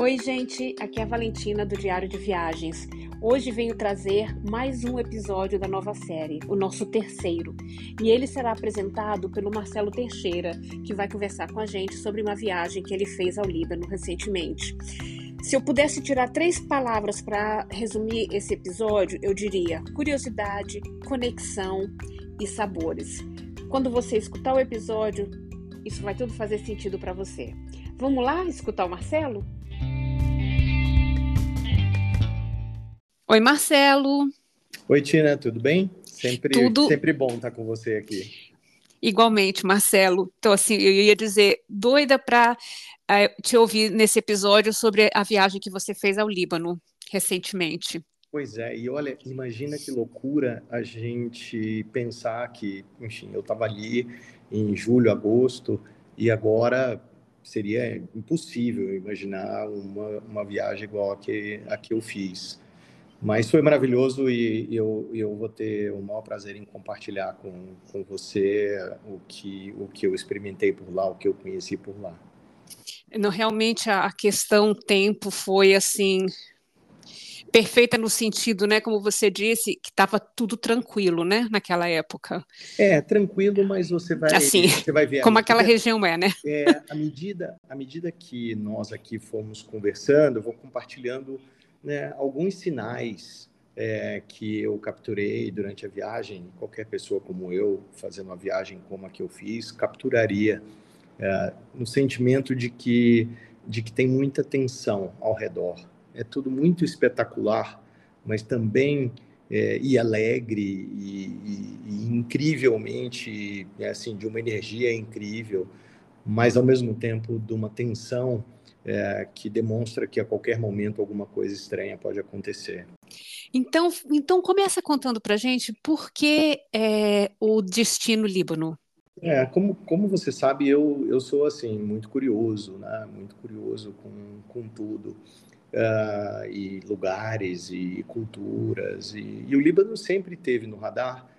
Oi, gente, aqui é a Valentina do Diário de Viagens. Hoje venho trazer mais um episódio da nova série, o nosso terceiro. E ele será apresentado pelo Marcelo Teixeira, que vai conversar com a gente sobre uma viagem que ele fez ao Líbano recentemente. Se eu pudesse tirar três palavras para resumir esse episódio, eu diria curiosidade, conexão e sabores. Quando você escutar o episódio, isso vai tudo fazer sentido para você. Vamos lá escutar o Marcelo? Oi, Marcelo. Oi, Tina, tudo bem? Sempre, tudo... sempre bom estar com você aqui. Igualmente, Marcelo. Então, assim, eu ia dizer, doida para uh, eh, te ouvir nesse episódio sobre a viagem que você fez ao Líbano recentemente. Pois é, e olha, imagina que loucura a gente pensar que, enfim, eu estava ali em julho, agosto, e agora seria impossível imaginar uma, uma viagem igual a que, a que eu fiz. Mas foi maravilhoso e eu, eu vou ter o maior prazer em compartilhar com, com você o que, o que eu experimentei por lá, o que eu conheci por lá. Não, realmente a questão tempo foi assim perfeita no sentido, né, como você disse, que estava tudo tranquilo, né, naquela época. É, tranquilo, mas você vai, assim, você vai ver. Como aquela região é, né? É, à medida, à medida que nós aqui fomos conversando, eu vou compartilhando né, alguns sinais é, que eu capturei durante a viagem, qualquer pessoa como eu, fazendo uma viagem como a que eu fiz, capturaria é, no sentimento de que, de que tem muita tensão ao redor. É tudo muito espetacular, mas também é, e alegre e, e, e incrivelmente, assim, de uma energia incrível, mas ao mesmo tempo de uma tensão é, que demonstra que a qualquer momento alguma coisa estranha pode acontecer. Então, então começa contando para gente por que é, o destino Líbano. É, como, como você sabe, eu, eu sou assim muito curioso, né? Muito curioso com, com tudo. Uh, e lugares e culturas e, e, o Líbano sempre teve no radar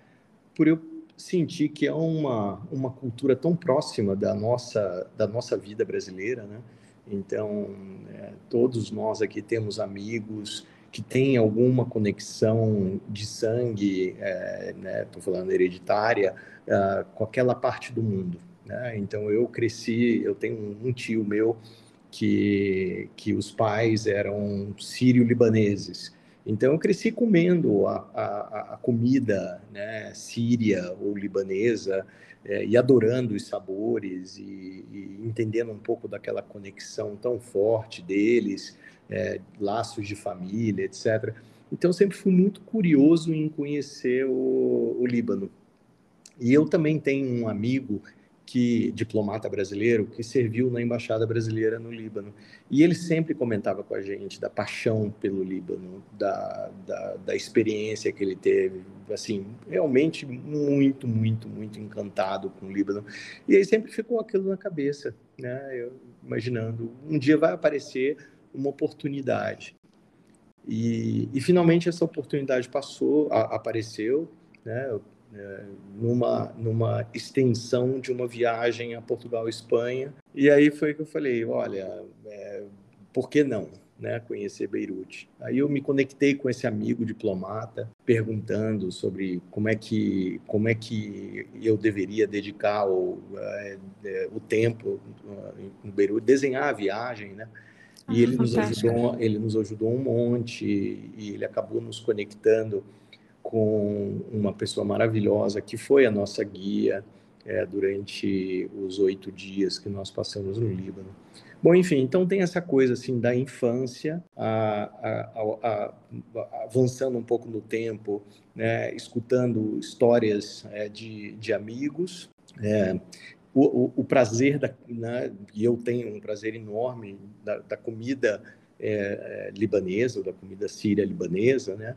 por eu sentir que é uma, uma cultura tão próxima da nossa da nossa vida brasileira, né? Então, é, todos nós aqui temos amigos que têm alguma conexão de sangue, estou é, né, falando hereditária, é, com aquela parte do mundo. Né? Então, eu cresci, eu tenho um tio meu que, que os pais eram sírio-libaneses. Então, eu cresci comendo a, a, a comida né, síria ou libanesa, é, e adorando os sabores e, e, entendendo um pouco daquela conexão tão forte deles, é, laços de família, etc. Então, sempre fui muito curioso em conhecer o, o Líbano. E eu também tenho um amigo que diplomata brasileiro que serviu na embaixada brasileira no Líbano e ele sempre comentava com a gente da paixão pelo Líbano, da, da, da experiência que ele teve, assim realmente muito, muito, muito encantado com o Líbano e aí sempre ficou aquilo na cabeça, né? Eu, imaginando um dia vai aparecer uma oportunidade e, e finalmente essa oportunidade passou, a, apareceu, né? Eu é, numa, numa extensão de uma viagem a Portugal e Espanha. E aí foi que eu falei, olha, é, por que não? Né, conhecer Beirute. Aí eu me conectei com esse amigo diplomata, perguntando sobre como é que como é que eu deveria dedicar o, é, é o tempo em Beirute, desenhar a viagem, né? E ah, ele nos ajudou, ele nos ajudou um monte e ele acabou nos conectando com uma pessoa maravilhosa que foi a nossa guia é, durante os oito dias que nós passamos no Líbano. Bom, enfim, então tem essa coisa assim da infância, a, a, a, avançando um pouco no tempo, né, escutando histórias é, de, de amigos, é, o, o, o, prazer da, né, e eu tenho um prazer enorme da, da comida é, é, libanesa, da comida síria libanesa, né?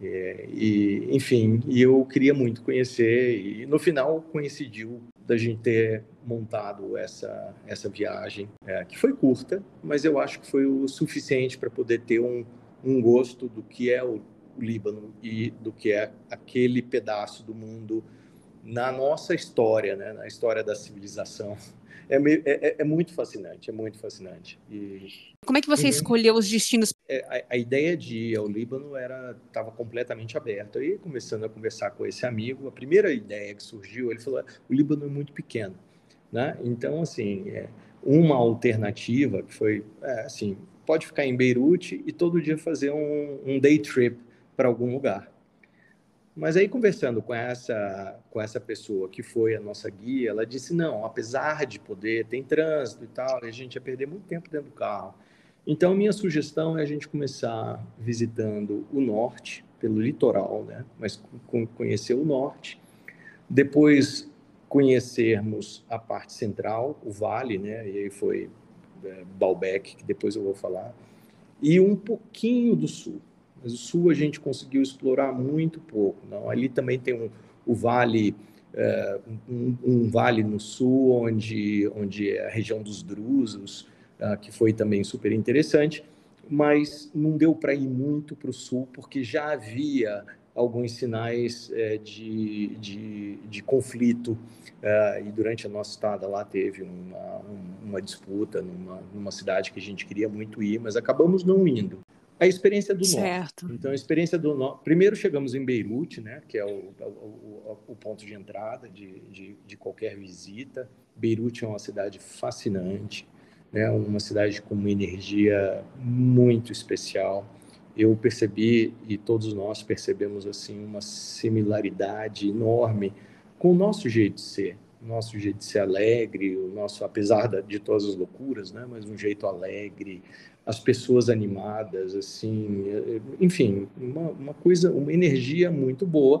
É, e, enfim, e eu queria muito conhecer, e no final coincidiu da gente ter montado essa, essa viagem, é, que foi curta, mas eu acho que foi o suficiente para poder ter um, um gosto do que é o, Líbano e do que é aquele pedaço do mundo na nossa história, né, na história da civilização. É, meio, é, é, é muito fascinante, é muito fascinante. E, Como é que você uhum. escolheu os destinos? É, a, a, ideia de ir ao Líbano era estava completamente aberta. E começando a conversar com esse amigo, a primeira ideia que surgiu, ele falou: o Líbano é muito pequeno, né? Então assim, é, uma alternativa que foi é, assim, pode ficar em Beirute e todo dia fazer um, um day trip para algum lugar. Mas aí conversando com essa com essa pessoa que foi a nossa guia, ela disse não, apesar de poder, tem trânsito e tal, a gente ia perder muito tempo dentro do carro. Então minha sugestão é a gente começar visitando o norte pelo litoral, né? Mas conhecer o norte, depois conhecermos a parte central, o vale, né? E aí foi é, Baalbek, que depois eu vou falar, e um pouquinho do sul mas o sul a gente conseguiu explorar muito pouco. Não? Ali também tem um, o vale, é, um, um, vale no sul, onde, onde é a região dos Drusos, uh, que foi também super interessante, mas não deu para ir muito para o sul, porque já havia alguns sinais é, de, de, de, conflito. É, e durante a nossa estada lá teve uma, uma disputa numa, numa cidade que a gente queria muito ir, mas acabamos não indo a experiência do certo. norte. Então, a experiência do norte. Primeiro chegamos em Beirute, né, que é o, o, o ponto de entrada de, de, de, qualquer visita. Beirute é uma cidade fascinante, né, uma cidade com uma energia muito especial. Eu percebi e todos nós percebemos assim uma similaridade enorme com o nosso jeito de ser, o nosso jeito de ser alegre, o nosso apesar de todas as loucuras, né, mas um jeito alegre, as pessoas animadas, assim, enfim, uma, uma coisa, uma energia muito boa,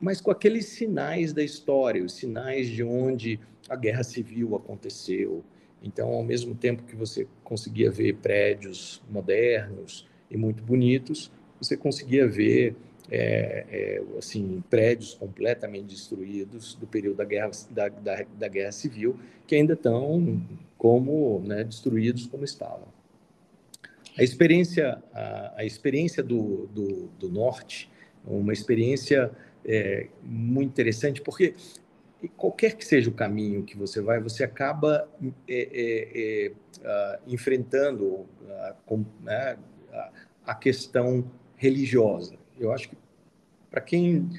mas com aqueles sinais da história, os sinais de onde a guerra civil aconteceu. Então, ao mesmo tempo que você conseguia ver prédios modernos e muito bonitos, você conseguia ver é, é, assim prédios completamente destruídos do período da guerra da, da, da guerra civil que ainda estão como né, destruídos como estavam. A experiência, a, a experiência do, do, do, Norte, uma experiência é, muito interessante, porque qualquer que seja o caminho que você vai, você acaba é, é, uh, enfrentando uh, com, né, a questão religiosa. Eu acho que para quem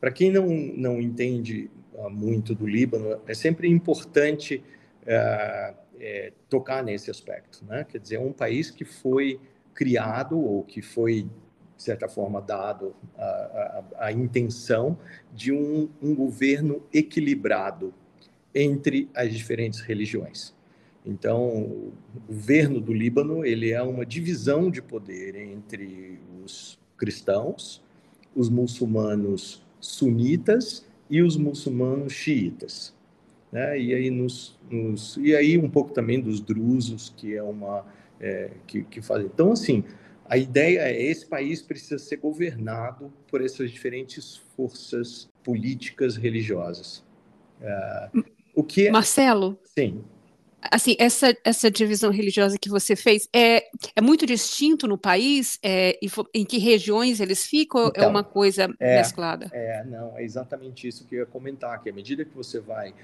para quem não não entende uh, muito do Líbano, é sempre importante é, tocar nesse aspecto, né? Quer dizer, é um país que foi criado ou que foi de certa forma dado a, a, a intenção de um, um governo equilibrado entre as diferentes religiões. Então, o governo do Líbano ele é uma divisão de poder entre os cristãos, os muçulmanos sunitas e os muçulmanos xiitas né? E aí nos, nos, e aí um pouco também dos drusos que é uma é, que, que fazem. Então assim, a ideia é esse país precisa ser governado por essas diferentes forças políticas religiosas. É, o que é... Marcelo? Sim assim, essa, essa divisão religiosa que você fez é, é muito distinto no país? É, em que regiões eles ficam? Então, é uma coisa é, mesclada? É, não, é exatamente isso que eu ia comentar, que à medida que você vai é,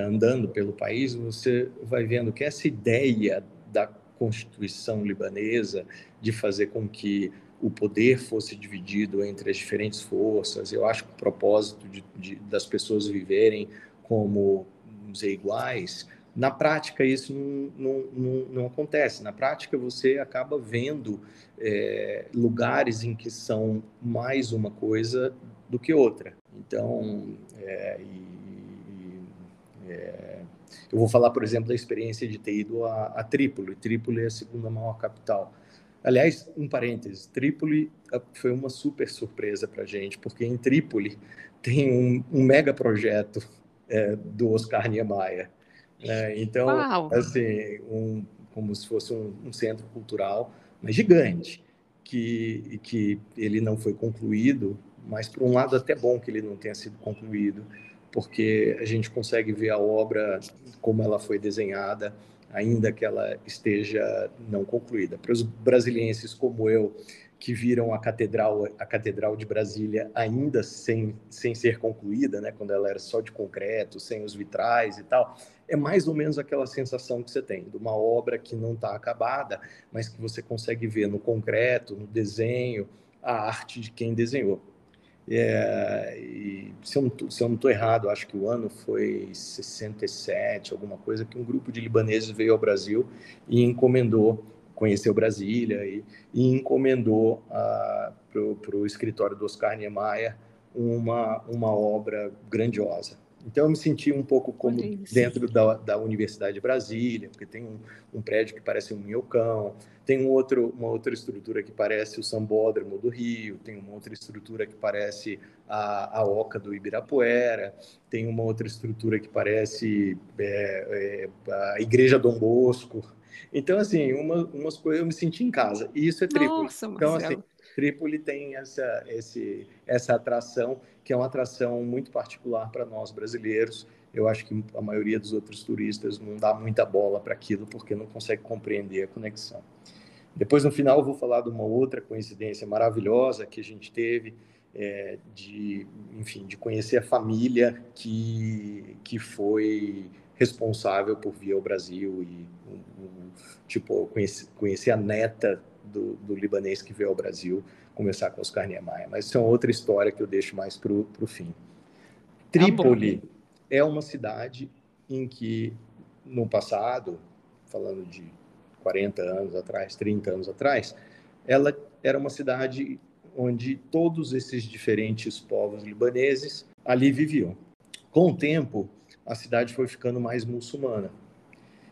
andando pelo país, você vai vendo que essa ideia da Constituição libanesa de fazer com que o poder fosse dividido entre as diferentes forças, eu acho que o propósito de, de, das pessoas viverem como dizer, iguais, na prática isso não, não, não, não, acontece. Na prática você acaba vendo é, lugares em que são mais uma coisa do que outra. Então, é, e, é, eu vou falar, por exemplo, da experiência de ter ido a, a Trípoli. Trípoli é a segunda maior capital. Aliás, um parêntese, Trípoli ah, foi uma super surpresa para a gente, porque em Trípoli tem um, um mega projeto é, do Oscar Niemeyer. Né? Então, Uau. assim, um, como se fosse um, um, centro cultural, mas gigante, que, que ele não foi concluído, mas por um lado até bom que ele não tenha sido concluído, porque a gente consegue ver a obra como ela foi desenhada, ainda que ela esteja não concluída. Para os brasilienses como eu, que viram a catedral, a catedral de Brasília ainda sem, sem ser concluída, né, quando ela era só de concreto, sem os vitrais e tal, é mais ou menos aquela sensação que você tem de uma obra que não está acabada, mas que você consegue ver no concreto, no desenho, a arte de quem desenhou. É, e se eu não estou errado, acho que o ano foi 67, alguma coisa, que um grupo de libaneses veio ao Brasil e encomendou conheceu Brasília e, e encomendou ah, para o escritório do Oscar Niemeyer uma, uma obra grandiosa. Então, eu me senti um pouco como dentro da, da Universidade de Brasília, porque tem um, um prédio que parece um minhocão, tem um outro, uma outra estrutura que parece o Sambódromo do Rio, tem uma outra estrutura que parece a, a Oca do Ibirapuera, tem uma outra estrutura que parece é, é, a Igreja Dom Bosco, então, assim, uma, umas coisas eu me senti em casa. E isso é Trípoli. Nossa, então, assim, Trípoli tem essa, esse, essa atração, que é uma atração muito particular para nós brasileiros. Eu acho que a maioria dos outros turistas não dá muita bola para aquilo porque não consegue compreender a conexão. Depois, no final, eu vou falar de uma outra coincidência maravilhosa que a gente teve, é, de, enfim, de conhecer a família que, que foi responsável por vir ao Brasil e um, um, tipo conhecer, conhecer a neta do, do, libanês que veio ao Brasil conversar com Oscar Niemeyer. Mas isso é outra história que eu deixo mais para o fim. Tá Trípoli tá é uma cidade em que, no passado, falando de 40 anos atrás, 30 anos atrás, ela era uma cidade onde todos esses diferentes povos libaneses ali viviam. Com o tempo, a cidade foi ficando mais muçulmana.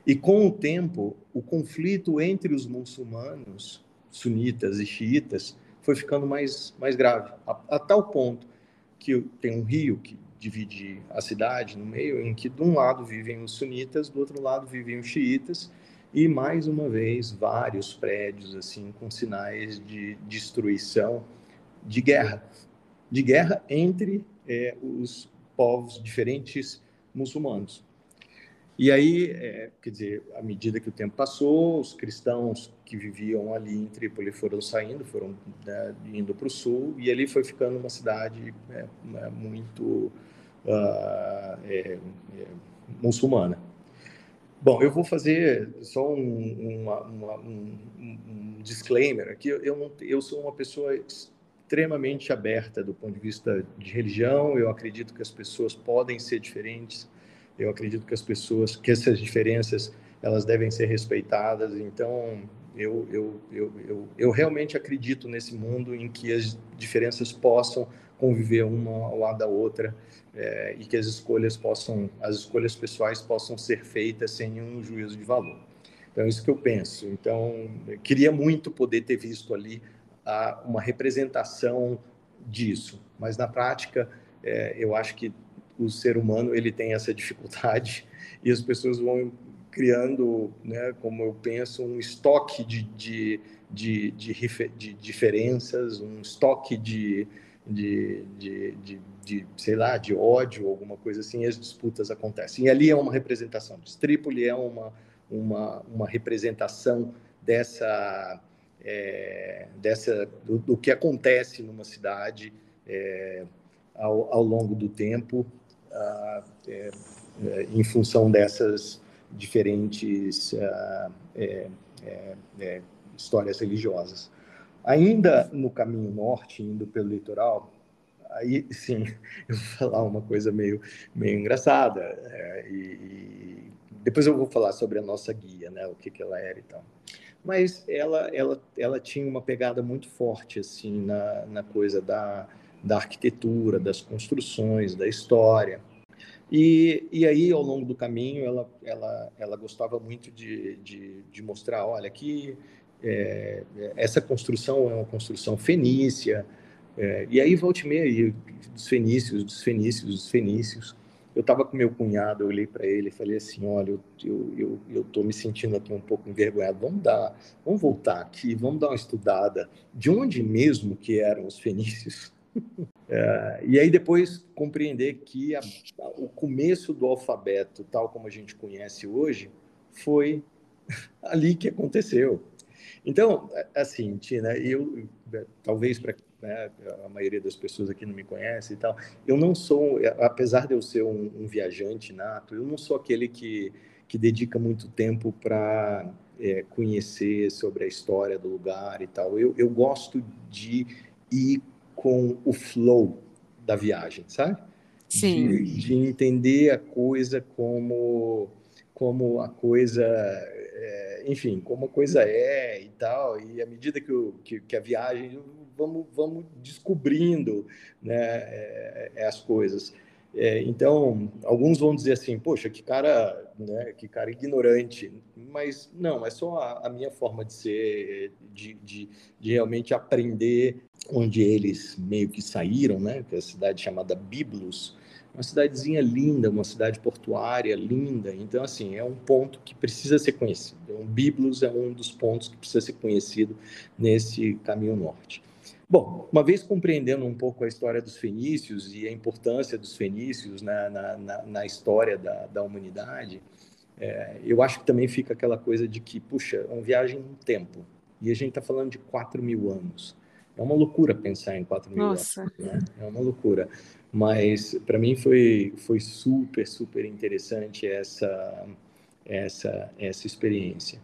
E com o tempo, o conflito entre os muçulmanos, sunitas e xiitas, foi ficando mais, mais grave, a, a tal ponto que tem um rio que divide a cidade no meio, em que de um lado vivem os sunitas, do outro lado vivem os xiitas, e mais uma vez vários prédios assim com sinais de destruição, de guerra, de guerra entre é, os povos diferentes muçulmanos. E aí, é, quer dizer, à medida que o tempo passou, os cristãos que viviam ali em Trípoli foram saindo, foram né, indo para o sul, e ali foi ficando uma cidade é, é muito uh, muçulmana. Bom, eu vou fazer só um, uma, uma, um, um disclaimer aqui. Eu, não, eu sou uma pessoa extremamente aberta do ponto de vista de religião. Eu acredito que as pessoas podem ser diferentes. Eu acredito que as pessoas, que essas diferenças, elas devem ser respeitadas. Então, eu, eu, eu, eu, eu realmente acredito nesse mundo em que as diferenças possam conviver uma ao lado da outra é, e que as escolhas possam, as escolhas pessoais possam ser feitas sem nenhum juízo de valor. Então, é isso que eu penso. Então, eu queria muito poder ter visto ali a uma representação disso. Mas na prática, é, eu acho que o ser humano ele tem essa dificuldade e as pessoas vão criando, né, como eu penso, um estoque de, de, de, de, de diferenças, um estoque de, de, de, de, de, sei lá, de ódio, alguma coisa assim, e as disputas acontecem. E ali é uma representação. Trípoli é uma, uma, uma representação dessa é, dessa, do, do, que acontece numa cidade é, ao, ao, longo do tempo, ah, é, é em função dessas diferentes ah, é, é, histórias religiosas. Ainda no caminho norte, indo pelo litoral, aí sim, eu vou falar uma coisa meio, meio engraçada, e, e, depois eu vou falar sobre a nossa guia, né, o que, que ela era e tal mas ela, ela, ela tinha uma pegada muito forte assim na, na coisa da, da arquitetura, das construções, da história. E, e aí, ao longo do caminho, ela, ela, ela gostava muito de, de, de mostrar, olha, aqui é, essa construção é uma construção fenícia, é, e aí volte meia, dos fenícios, dos fenícios, dos fenícios eu estava com meu cunhado, eu olhei para ele e falei assim, olha, eu eu eu tô me sentindo aqui um pouco envergonhado. Vamos dar, vamos voltar aqui, vamos dar uma estudada de onde mesmo que eram os fenícios. é, e aí depois compreender que a, a, o começo do alfabeto, tal como a gente conhece hoje, foi ali que aconteceu. Então, assim, Tina, eu talvez para né, a maioria das pessoas aqui não me conhece e tal, eu não sou, apesar de eu ser um, um viajante nato, eu não sou aquele que que dedica muito tempo para é, conhecer sobre a história do lugar e tal. Eu, eu gosto de ir com o flow da viagem, sabe? Sim. De, de entender a coisa como como a coisa, é, enfim, como a coisa é e tal. E à medida que, o, que, que a viagem, vamos, vamos descobrindo né, é, é, as coisas. É, então, alguns vão dizer assim, poxa, que cara, né, que cara ignorante. Mas não, é só a, a minha forma de ser, de, de, de, realmente aprender onde eles meio que saíram, né, que é a cidade chamada Biblos, uma cidadezinha linda, uma cidade portuária linda. Então, assim, é um ponto que precisa ser conhecido. Então, Biblos é um dos pontos que precisa ser conhecido nesse caminho norte. Bom, uma vez compreendendo um pouco a história dos fenícios e a importância dos fenícios na, na, na, na história da, da humanidade, é, eu acho que também fica aquela coisa de que, puxa, é uma viagem no tempo. E a gente está falando de 4 mil anos. É uma loucura pensar em 4 mil Nossa. anos. Né? É uma loucura. Mas, para mim, foi, foi super, super interessante essa, essa, essa experiência.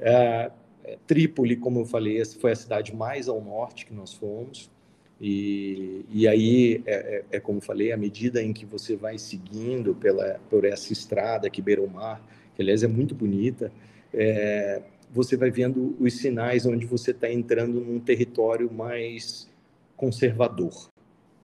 É, Trípoli, como eu falei, foi a cidade mais ao norte que nós fomos. E, e aí, é, é, é como eu falei, à medida em que você vai seguindo pela, por essa estrada que beira o mar, que aliás é muito bonita, é, você vai vendo os sinais onde você está entrando num território mais conservador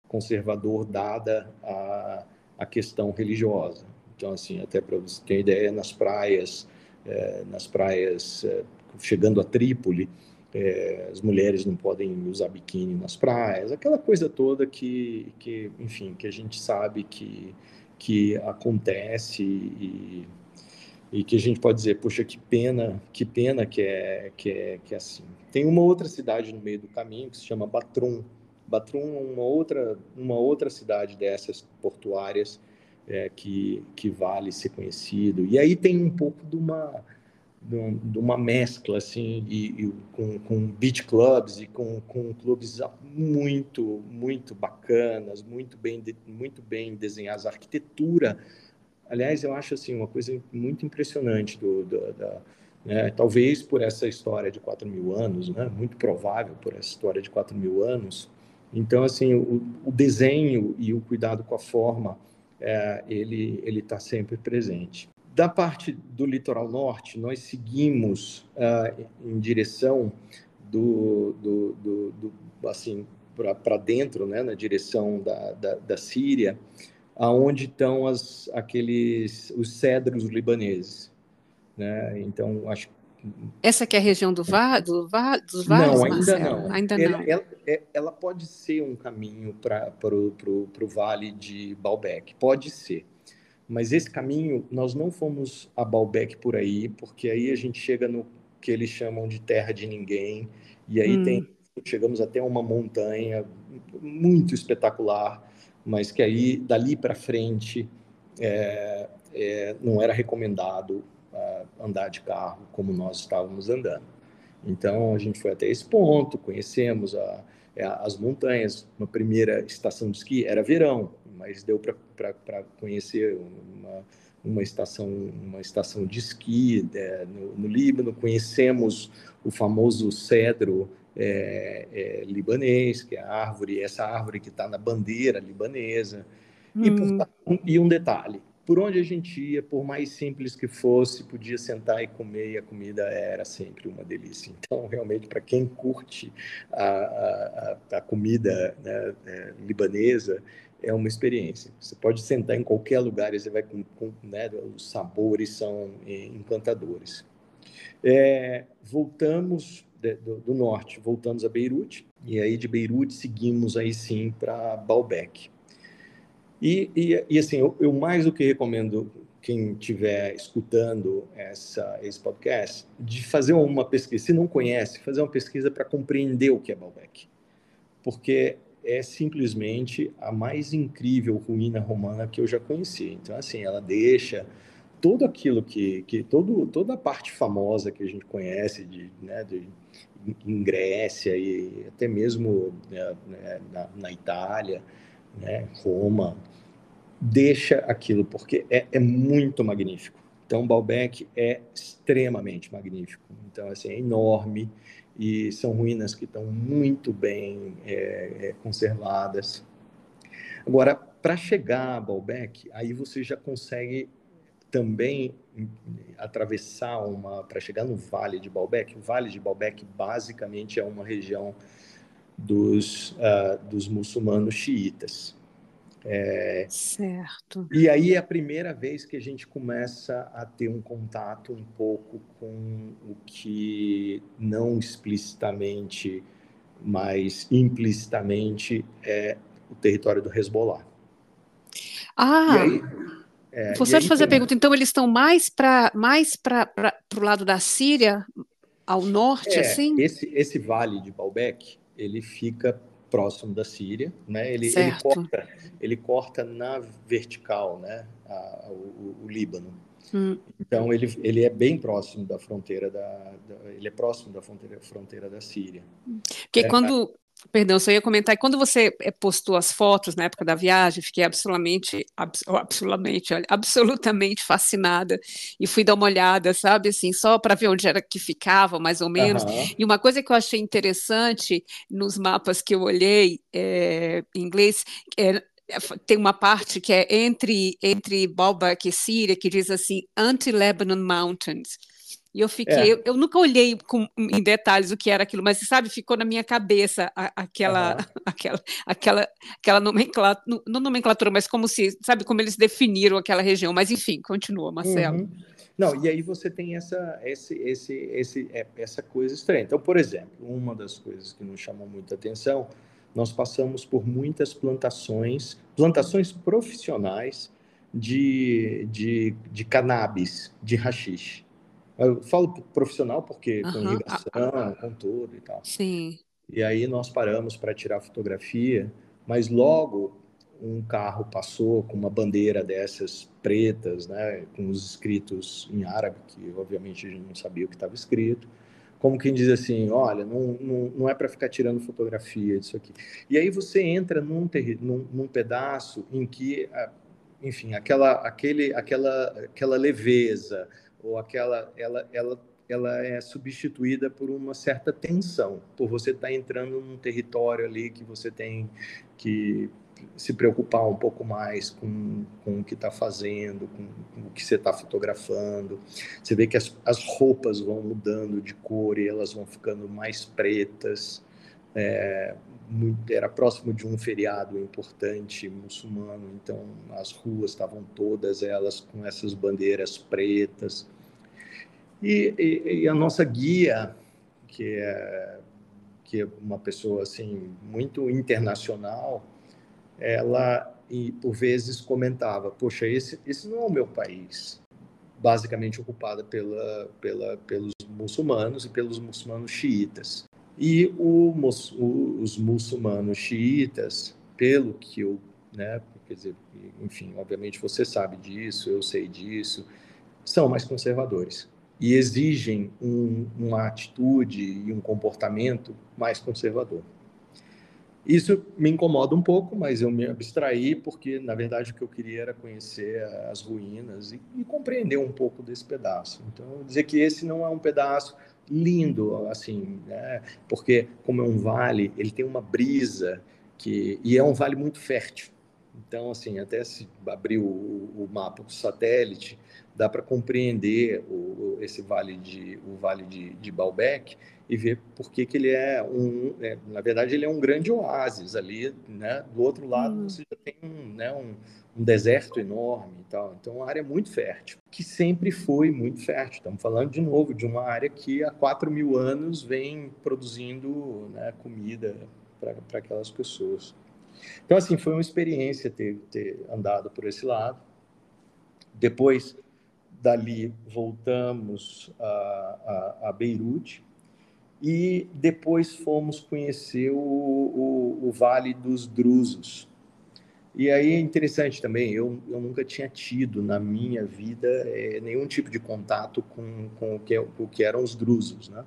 conservador dada a, a questão religiosa. Então, assim, até para você ter ideia, nas praias, é, nas praias é, chegando a Trípoli, é, as mulheres não podem usar biquíni nas praias, aquela coisa toda que, que enfim, que a gente sabe que, que acontece e, e que a gente pode dizer, poxa, que pena, que pena que é, que é, que é assim. Tem uma outra cidade no meio do caminho que se chama Batrum. Batrum é uma outra, uma outra cidade dessas portuárias é, que, que vale ser conhecido. E aí tem um pouco de uma de uma mescla assim e, e com, com beach clubs e com, com clubes muito muito bacanas muito bem muito bem desenhados arquitetura aliás eu acho assim uma coisa muito impressionante do, do da, né? talvez por essa história de 4 mil anos né? muito provável por essa história de 4 mil anos então assim o, o desenho e o cuidado com a forma é, ele ele está sempre presente da parte do litoral norte, nós seguimos uh, em direção do, do, do, do assim para dentro, né, na direção da, da, da Síria, aonde estão as, aqueles os cedros libaneses, né? Então acho essa que é a região do va, do va, dos vales, não, ainda Marcelo? não. Ainda ela, não. Ela, é, ela, pode ser um caminho para o vale de Baalbek, pode ser. Mas esse caminho, nós não fomos a Baalbek por aí, porque aí a gente chega no que eles chamam de terra de ninguém, e aí hum. tem, chegamos até uma montanha muito espetacular, mas que aí, dali para frente, é, é, não era recomendado uh, andar de carro como nós estávamos andando. Então, a gente foi até esse ponto, conhecemos a, é, as montanhas. Uma primeira estação de esqui era verão, mas deu para conhecer uma, uma, estação, uma estação de esqui é, no, no, Líbano, conhecemos o famoso cedro é, é, libanês, que é a árvore, essa árvore que está na bandeira libanesa. Hum. E, por, e um detalhe, por onde a gente ia, por mais simples que fosse, podia sentar e comer e a comida era sempre uma delícia. Então, realmente, para quem curte a, a, a comida né, é, libanesa, é uma experiência. Você pode sentar em qualquer lugar e você vai com, com né, os sabores são é, encantadores. É, voltamos de, do, do, norte, voltamos a Beirute e aí de Beirute seguimos aí sim para Baalbek. E, e, e assim, eu, eu, mais do que recomendo quem estiver escutando essa, esse podcast de fazer uma pesquisa, se não conhece, fazer uma pesquisa para compreender o que é Baalbek, porque é simplesmente a mais incrível ruína romana que eu já conheci. Então, assim, ela deixa tudo aquilo que, que todo, toda a parte famosa que a gente conhece de, né, de em Grécia e até mesmo né, né, na, na, Itália, né, Roma, deixa aquilo porque é, é muito magnífico. Então, Baalbek é extremamente magnífico. Então, assim, é enorme e são ruínas que estão muito bem é, é, conservadas. Agora, para chegar a Baalbek, aí você já consegue também atravessar uma para chegar no Vale de Baalbek. O Vale de Baalbek basicamente é uma região dos uh, dos muçulmanos xiitas. É, certo. E aí é a primeira vez que a gente começa a ter um contato um pouco com o que não explicitamente, mas implicitamente é o território do Hezbollah. Ah, aí, é, Você pode fazer a pergunta, então eles estão mais para mais para o lado da Síria, ao norte, é, assim? Esse, esse vale de Baalbek, ele fica próximo da Síria, né? Ele, ele, corta, ele corta na vertical, né? A, o, o, Líbano. Hum. Então ele, ele é bem próximo da fronteira da, da, ele é próximo da fronteira, fronteira da Síria. Porque é, quando Perdão, só ia comentar, e quando você eh, postou as fotos na época da viagem, fiquei absolutamente, absolutamente, olha, absolutamente fascinada e fui dar uma olhada, sabe, assim, só para ver onde era que ficava, mais ou menos. Uhum. E uma coisa que eu achei interessante nos mapas que eu olhei é, em inglês, é, tem uma parte que é entre entre Baalbek e Síria que diz assim anti-Lebanon Mountains e eu fiquei, é. eu, eu, nunca olhei com, em detalhes o que era aquilo, mas sabe, ficou na minha cabeça a, aquela, uhum. aquela, aquela, aquela nomenclatura, não nomenclatura, mas como se, sabe, como eles definiram aquela região. Mas enfim, continua, Marcelo. Uhum. Não, e aí você tem essa, esse, esse, esse, é, essa coisa estranha. Então, por exemplo, uma das coisas que nos chamou muita atenção, nós passamos por muitas plantações, plantações profissionais de, de, de cannabis, de rachixe. Eu falo profissional porque uhum. com irrigação, com tudo e tal. Sim. E aí nós paramos para tirar fotografia, mas logo um carro passou com uma bandeira dessas pretas, né, com os escritos em árabe, que obviamente a gente não sabia o que estava escrito, como quem diz assim, olha, não, não, não é para ficar tirando fotografia disso aqui. E aí você entra num, num, num pedaço em que, ah, enfim, aquela, aquele, aquela, aquela leveza, ou aquela ela ela ela é substituída por uma certa tensão, por você estar tá entrando num território ali que você tem que se preocupar um pouco mais com, com o que está fazendo, com, com, o que você está fotografando. Você vê que as, as roupas vão mudando de cor e elas vão ficando mais pretas. É, muito, era próximo de um feriado importante muçulmano, então as ruas estavam todas elas com essas bandeiras pretas. E, e, e, a nossa guia, que é, que é uma pessoa assim muito internacional, ela e por vezes comentava: Poxa, esse, esse não é o meu país. Basicamente ocupada pela, pela, pelos muçulmanos e pelos muçulmanos xiitas. E o, os muçulmanos xiitas, pelo que eu, né, quer dizer, enfim, obviamente você sabe disso, eu sei disso, são mais conservadores e exigem um, uma atitude e um comportamento mais conservador. Isso me incomoda um pouco, mas eu me abstraí porque, na verdade, o que eu queria era conhecer as ruínas e, e compreender um pouco desse pedaço. Então, dizer que esse não é um pedaço lindo, assim, né? porque como é um vale, ele tem uma brisa que e é um vale muito fértil. Então, assim, até se abrir o, o mapa do satélite, dá para compreender o, esse vale de o vale de, de Baalbek e ver por que, que ele é um é, na verdade ele é um grande oásis ali né? Do outro lado uhum. você já tem um, né, um, um, deserto enorme e tal. Então uma área muito fértil que sempre foi muito fértil. Estamos falando de novo de uma área que há 4 mil anos vem produzindo né, comida para aquelas pessoas então assim foi uma experiência ter, ter andado por esse lado depois dali voltamos a, a, a Beirute e depois fomos conhecer o, o, o Vale dos Drusos. E aí é interessante também, eu, eu nunca tinha tido na minha vida é, nenhum tipo de contato com, com o, que, o que eram os drusos, né?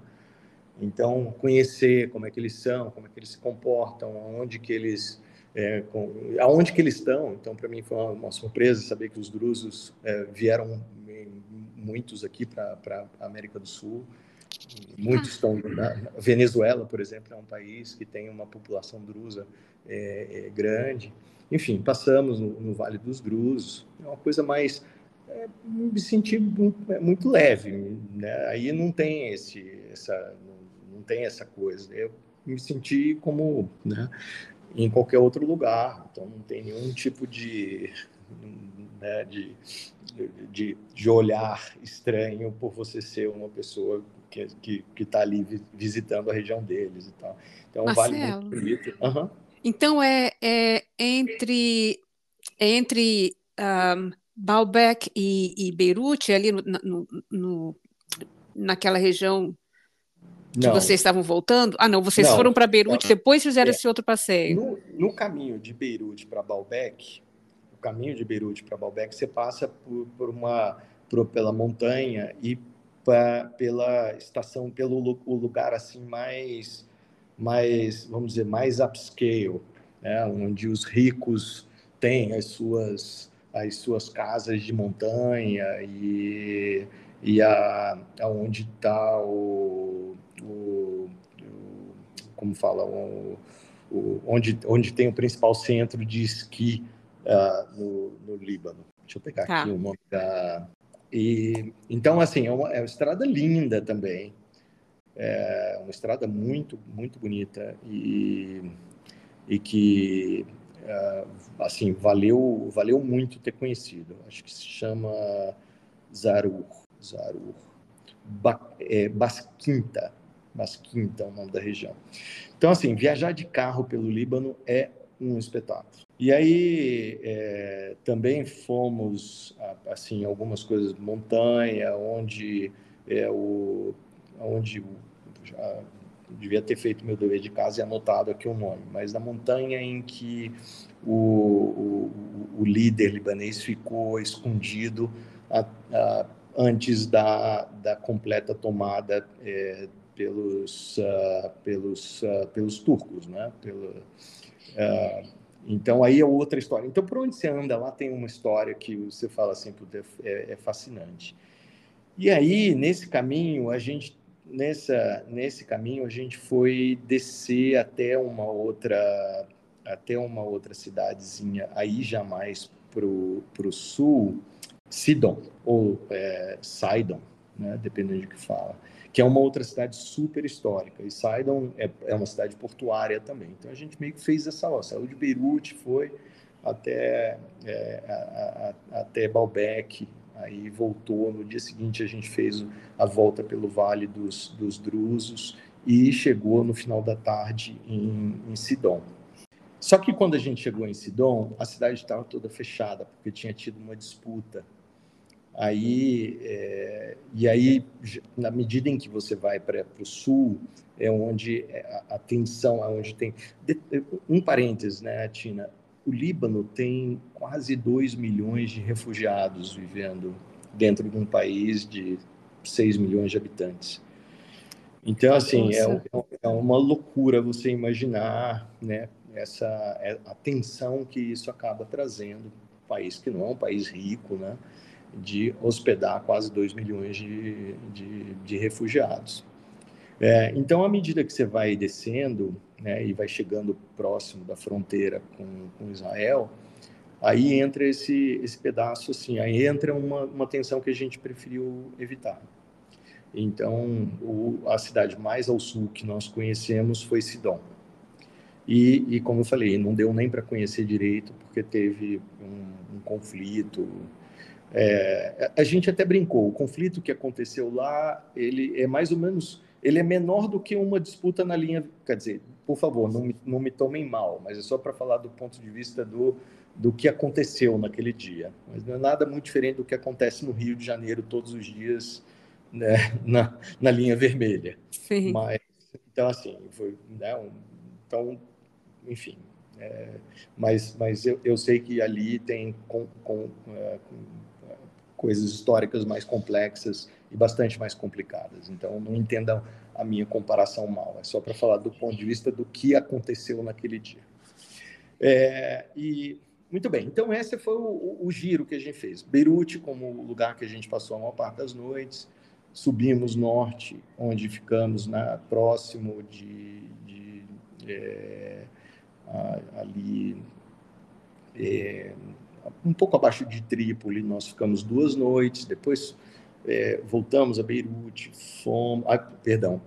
Então, conhecer como é que eles são, como é que eles se comportam, aonde que eles, é, com, aonde que eles estão. Então, para mim foi uma, uma, surpresa saber que os drusos é, vieram muitos aqui para a América do Sul. Muitos estão na Venezuela, por exemplo, é um país que tem uma população drusa é, é, grande. Enfim, passamos no, no, Vale dos Drusos. É uma coisa mais é, me senti muito, é, muito leve, né? Aí não tem esse, essa, não tem essa coisa. Eu me senti como, né? Em qualquer outro lugar. Então não tem nenhum tipo de, né? de, de, de olhar estranho por você ser uma pessoa que que está ali visitando a região deles e tal. Então, Marcelo, vale muito bonito. Uhum. Então, é, é entre, é entre um, Baalbek e, e Beirute, ali no, no, no, naquela região que não. vocês estavam voltando? Ah, não, vocês não, foram para Beirute, não. depois fizeram é. esse outro passeio. No, no caminho de Beirute para Baalbek, o caminho de Beirute para Baalbek, você passa por, por uma por, pela montanha e pra, pela estação, pelo o lugar assim mais, mais, vamos dizer, mais upscale, né? onde os ricos têm as suas, as suas casas de montanha e, e a, aonde está o, o, o, como fala, o, o, onde, onde tem o principal centro de esqui uh, no, no Líbano. Deixa eu pegar tá. aqui o nome da, e, então, assim, é uma, é uma estrada linda também. É uma estrada muito, muito bonita e, e que, é, assim, valeu, valeu muito ter conhecido. Acho que se chama Zarur. Zarur. Ba, é, Basquinta. Basquinta é o nome da região. Então, assim, viajar de carro pelo Líbano é um espetáculo. E aí é, também fomos assim algumas coisas montanha, onde é o onde já devia ter feito meu dever de casa e anotado aqui o nome, mas na montanha em que o, o, o líder libanês ficou escondido a, a, antes da, da completa tomada é, pelos, uh, pelos, uh, pelos turcos, né? Pelo, uh, então aí é outra história. Então por onde você anda lá tem uma história que você fala assim, é, é fascinante. E aí nesse caminho a gente nessa nesse caminho a gente foi descer até uma outra até uma outra cidadezinha aí jamais pro pro sul, Sidon ou é, Sidon, né, dependendo de que fala que é uma outra cidade super histórica. E Sidon é, é uma cidade portuária também. Então a gente meio que fez essa, ó, saiu de Beirute, foi até, é, a, a, até Baalbek, aí voltou. No dia seguinte a gente fez a volta pelo Vale dos, dos Drusos e chegou no final da tarde em, em Sidon. Só que quando a gente chegou em Sidon, a cidade estava toda fechada, porque tinha tido uma disputa Aí, é, e aí, na medida em que você vai para o sul, é onde é, a, a tensão, é onde tem. Um parênteses, né, Tina? O Líbano tem quase 2 milhões de refugiados vivendo dentro de um país de 6 milhões de habitantes. Então, assim, é, é, uma loucura você imaginar né, essa, é, a tensão que isso acaba trazendo. Um país que não é um país rico, né? De hospedar quase 2 milhões de, de, de refugiados. É, então, à medida que você vai descendo né, e vai chegando próximo da fronteira com, com Israel, aí entra esse, esse pedaço assim, aí entra uma, uma tensão que a gente preferiu evitar. Então, o, a cidade mais ao sul que nós conhecemos foi Sidom. E, e como eu falei, não deu nem para conhecer direito, porque teve um, um conflito é, a gente até brincou, o conflito que aconteceu lá, ele é mais ou menos, ele é menor do que uma disputa na linha, quer dizer, por favor, não me, não me tomem mal, mas é só para falar do ponto de vista do, do que aconteceu naquele dia. Mas não é nada muito diferente do que acontece no Rio de Janeiro todos os dias né, na, na linha vermelha. Sim. Mas, então, assim, foi, né, um, então, enfim, É, mas mas eu, eu sei que ali tem com, com, é, com coisas históricas mais complexas e bastante mais complicadas. Então, não entendam a minha comparação mal, é só para falar do ponto de vista do que aconteceu naquele dia. É, e muito bem, então esse foi o, o, giro que a gente fez. Beirute como lugar que a gente passou a maior parte das noites, subimos norte, onde ficamos na, próximo de, de é, ali é, um pouco abaixo de Trípoli, nós ficamos duas noites, depois é, voltamos a Beirute, fomos, ah, perdão,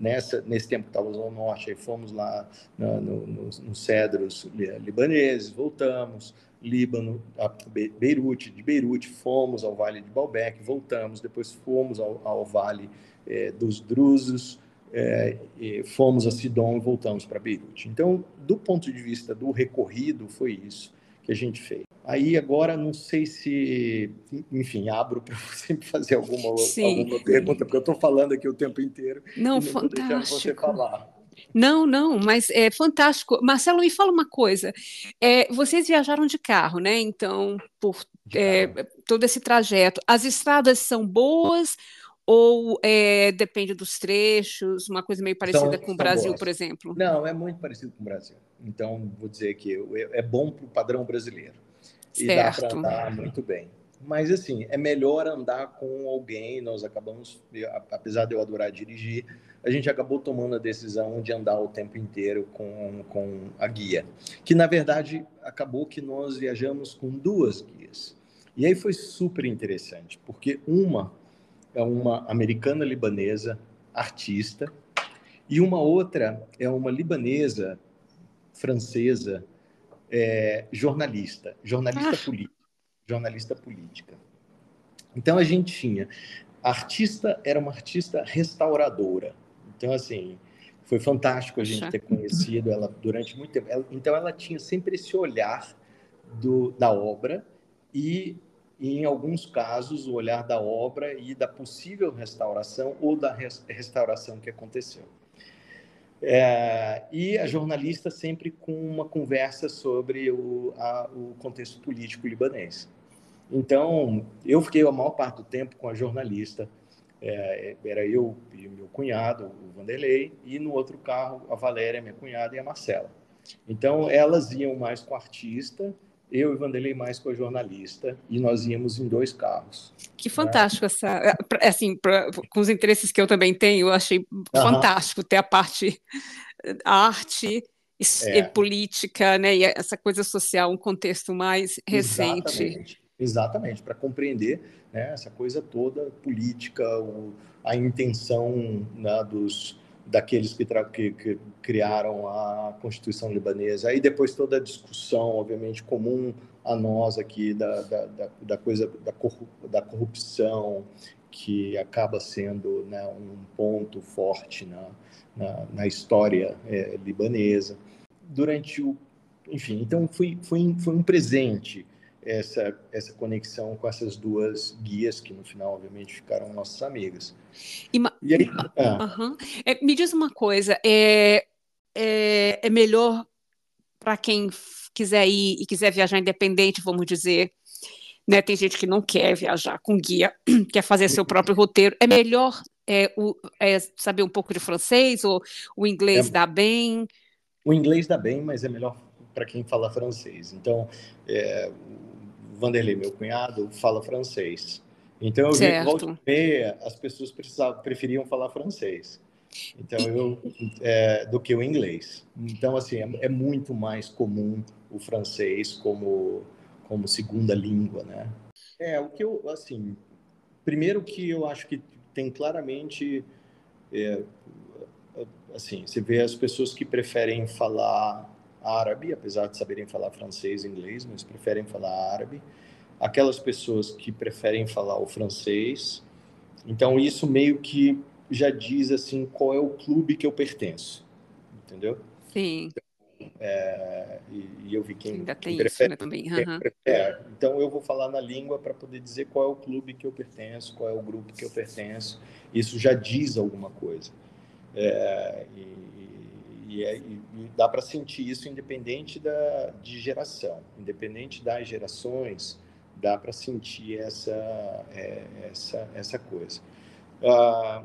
nessa, nesse tempo que estávamos ao norte, aí fomos lá no, no, nos, nos cedros libaneses, voltamos, Líbano, a Beirute, de Beirute fomos ao Vale de Baalbek, voltamos, depois fomos ao, ao Vale é, dos Drusos, é, fomos a Sidon e voltamos para Beirute. Então, do ponto de vista do recorrido, foi isso que a gente fez. Aí agora não sei se, enfim, abro para você fazer alguma, alguma pergunta, porque eu estou falando aqui o tempo inteiro. Não, não fantástico. Você falar. Não, não, mas é fantástico. Marcelo, me fala uma coisa. É, vocês viajaram de carro, né? Então, por é, todo esse trajeto, as estradas são boas ou é, depende dos trechos? Uma coisa meio parecida são, com o Brasil, boas. por exemplo? Não, é muito parecido com o Brasil. Então, vou dizer que é bom para o padrão brasileiro e dá para andar muito bem. Mas, assim, é melhor andar com alguém. Nós acabamos, apesar de eu adorar dirigir, a gente acabou tomando a decisão de andar o tempo inteiro com, com a guia. Que, na verdade, acabou que nós viajamos com duas guias. E aí foi super interessante, porque uma é uma americana libanesa, artista, e uma outra é uma libanesa francesa, é, jornalista, jornalista ah. política, jornalista política. Então a gente tinha a artista era uma artista restauradora. Então assim foi fantástico a gente ter conhecido ela durante muito tempo. Ela, então ela tinha sempre esse olhar do, da obra e, e, em alguns casos o olhar da obra e da possível restauração ou da res, restauração que aconteceu. É, e a jornalista sempre com uma conversa sobre o, a, o contexto político libanês. Então, eu fiquei a maior parte do tempo com a jornalista, é, era eu e meu cunhado, o Vanderlei, e no outro carro a Valéria, minha cunhada, e a Marcela. Então, elas iam mais com o artista, eu e Vanderlei mais com a jornalista, e nós íamos em dois carros. Que fantástico essa, é, assim, pra, com os interesses que eu também tenho, eu achei uhum. fantástico ter a parte a arte é. política, né, e essa coisa social, um contexto mais recente. Exatamente, Exatamente. para compreender né, essa coisa toda política, o, a intenção né, dos daqueles que, que, que, criaram a Constituição libanesa. Aí depois toda a discussão, obviamente, comum a nós aqui da, da, da, da coisa da, corrupção, que acaba sendo né, um ponto forte na, na, na história é, libanesa. Durante o... Enfim, então foi, foi, foi um presente essa, essa conexão com essas duas guias, que no final, obviamente, ficaram nossas amigas. E, e aí, ah. é, me diz uma coisa, é, é, é melhor para quem quiser ir e quiser viajar independente, vamos dizer, né? Tem gente que não quer viajar com guia, quer fazer seu próprio roteiro. É melhor é, o, é, saber um pouco de francês ou o inglês é, dá bem? O inglês dá bem, mas é melhor para quem fala francês. Então, é, Vanderlei, meu cunhado, fala francês. Então eu certo. vi volta e meia, as pessoas precisavam, preferiam falar francês. Então eu é, do que o inglês. Então assim é, é, muito mais comum o francês como como segunda língua, né? É o que eu assim, primeiro que eu acho que tem claramente é, assim, você vê as pessoas que preferem falar árabe, apesar de saberem falar francês e inglês, mas preferem falar árabe. Aquelas pessoas que preferem falar o francês. Então, isso meio que já diz assim qual é o clube que eu pertenço, entendeu? Sim. É, e, e, eu vi quem, Ainda tem quem prefere, isso, né, também. Uhum. Prefere. Então eu vou falar na língua para poder dizer qual é o clube que eu pertenço, qual é o grupo que eu pertenço. Isso já diz alguma coisa. É, e, e, é, e dá para sentir isso independente da, de geração, independente das gerações, dá para sentir essa, é, essa, essa coisa. Uh,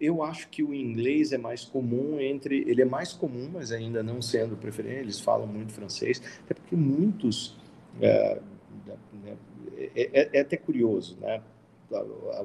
eu acho que o inglês é mais comum entre. Ele é mais comum, mas ainda não sendo preferente, eles falam muito francês, até porque muitos. É, é, é, é até curioso, né?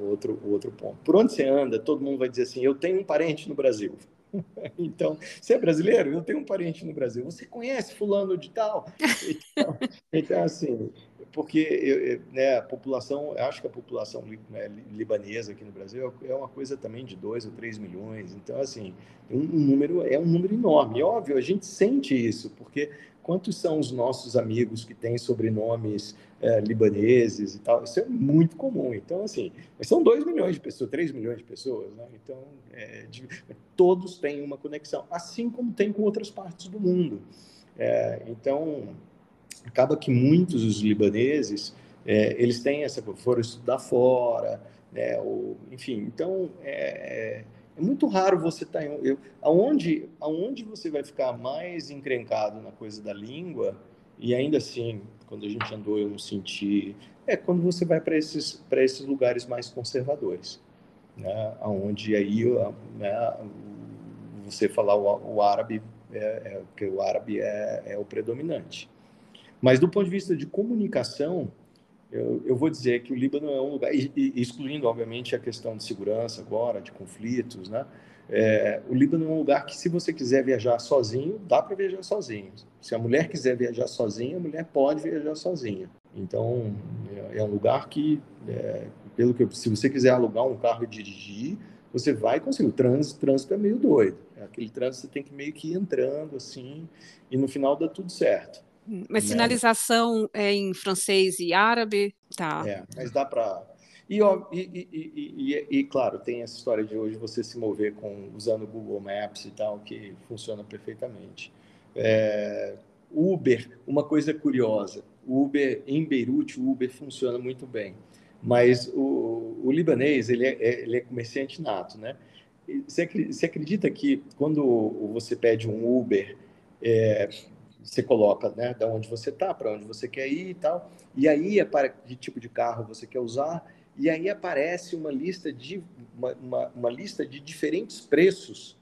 Outro, outro ponto. Por onde você anda, todo mundo vai dizer assim: eu tenho um parente no Brasil. Então, você é brasileiro? Eu tenho um parente no Brasil. Você conhece fulano de tal? Então, então assim, porque né, a população, acho que a população né, libanesa aqui no Brasil é uma coisa também de 2 ou 3 milhões. Então, assim, um, número é um número enorme. E, óbvio, a gente sente isso, porque quantos são os nossos amigos que têm sobrenomes é, libaneses e tal? Isso é muito comum. Então, assim, são 2 milhões de pessoas, 3 milhões de pessoas, né? Então, é, de, todos têm uma conexão, assim como tem com outras partes do mundo. É, então, acaba que muitos dos libaneses é, eles têm essa foram estudar fora né ou, enfim então é, é, muito raro você estar tá em eu, aonde aonde você vai ficar mais encrencado na coisa da língua e ainda assim quando a gente andou eu não senti é quando você vai para esses esses lugares mais conservadores né? Aonde aí né, você falar o, o árabe é, é, porque o árabe é, é o predominante. Mas do ponto de vista de comunicação, eu, eu vou dizer que o Líbano é um lugar, excluindo obviamente a questão de segurança agora, de conflitos, né? É, o Líbano é um lugar que, se você quiser viajar sozinho, dá para viajar sozinho. Se a mulher quiser viajar sozinha, a mulher pode viajar sozinha. Então, é, é um lugar que, é, pelo que eu, se você quiser alugar um carro e dirigir, você vai conseguir. O trânsito, trânsito é meio doido. É aquele trânsito você tem que meio que ir entrando assim, e no final dá tudo certo. Mas né? sinalização é em francês e árabe, tá? É, mas dá para e, e, e, e, claro, tem essa história de hoje você se mover com usando o Google Maps e tal, que funciona perfeitamente. É, Uber, uma coisa curiosa, Uber em Beirute, o Uber funciona muito bem, mas o, o libanês ele é, ele é comerciante nato, né? Você, você acredita que quando você pede um Uber, é, você coloca, né, da onde você está, para onde você quer ir e tal. E aí, para que tipo de carro você quer usar, e aí aparece uma lista de uma, uma, uma lista de diferentes preços,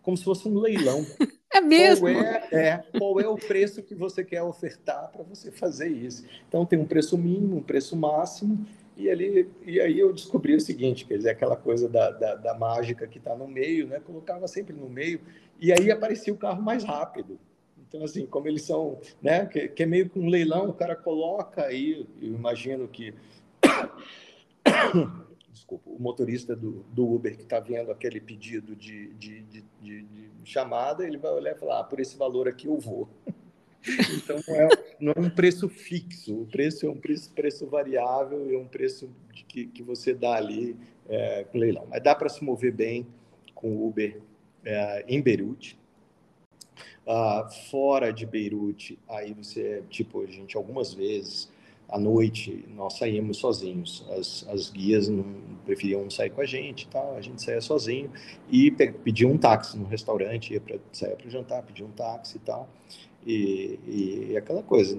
como se fosse um leilão. É mesmo? Qual é, é, qual é o preço que você quer ofertar para você fazer isso? Então tem um preço mínimo, um preço máximo, e ali e aí eu descobri o seguinte, quer dizer, aquela coisa da, da, da mágica que está no meio, né? Colocava sempre no meio, e aí aparecia o carro mais rápido. Então, assim, como eles são, né, que, que é meio que um leilão, o cara coloca aí, eu imagino que. Desculpa, o motorista do, do Uber que está vendo aquele pedido de, de, de, de, chamada, ele vai olhar e falar: ah, por esse valor aqui eu vou. Então, não é, não é um preço fixo, o preço é um preço, preço variável, é um preço que, que você dá ali é, com leilão. Mas dá para se mover bem com o Uber é, em Beirute. Uh, fora de Beirute, aí você, tipo, a gente algumas vezes à noite nós saímos sozinhos. As, as guias não preferiam sair com a gente, tal. A gente saía sozinho e pedia um táxi no restaurante, ia para sair para jantar, pedia um táxi e tal. E, e, aquela coisa,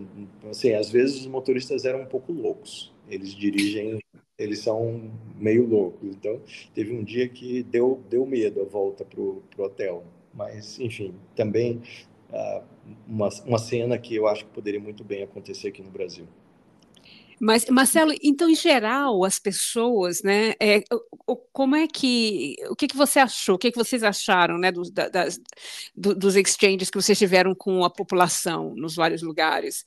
assim, às vezes os motoristas eram um pouco loucos. Eles dirigem, eles são meio loucos. Então, teve um dia que deu deu medo a volta pro, pro hotel mas, enfim, também uh, uma, uma cena que eu acho que poderia muito bem acontecer aqui no Brasil. Mas, Marcelo, então, em geral, as pessoas, né, é, como é que, o que, que você achou, o que, que vocês acharam, né, dos, das, dos exchanges que vocês tiveram com a população nos vários lugares?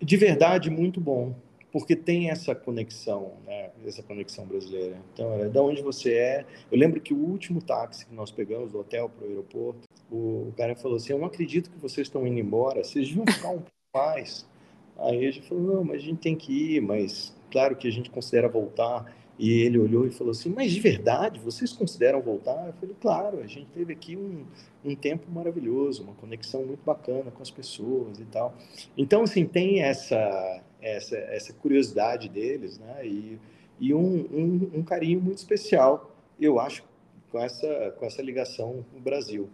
De verdade, muito bom porque tem essa conexão, né? essa conexão brasileira. Então, é da onde você é. Eu lembro que o último táxi que nós pegamos do hotel para o aeroporto, o cara falou assim: Eu não acredito que vocês estão indo embora, vocês deviam ficar um pouco mais. Aí a gente falou: Não, mas a gente tem que ir, mas claro que a gente considera voltar. E ele olhou e falou assim: Mas de verdade, vocês consideram voltar? Eu falei: Claro, a gente teve aqui um, um tempo maravilhoso, uma conexão muito bacana com as pessoas e tal. Então, assim, tem essa, essa, essa curiosidade deles, né? E, e um, um, um carinho muito especial, eu acho, com essa, com essa ligação com o Brasil.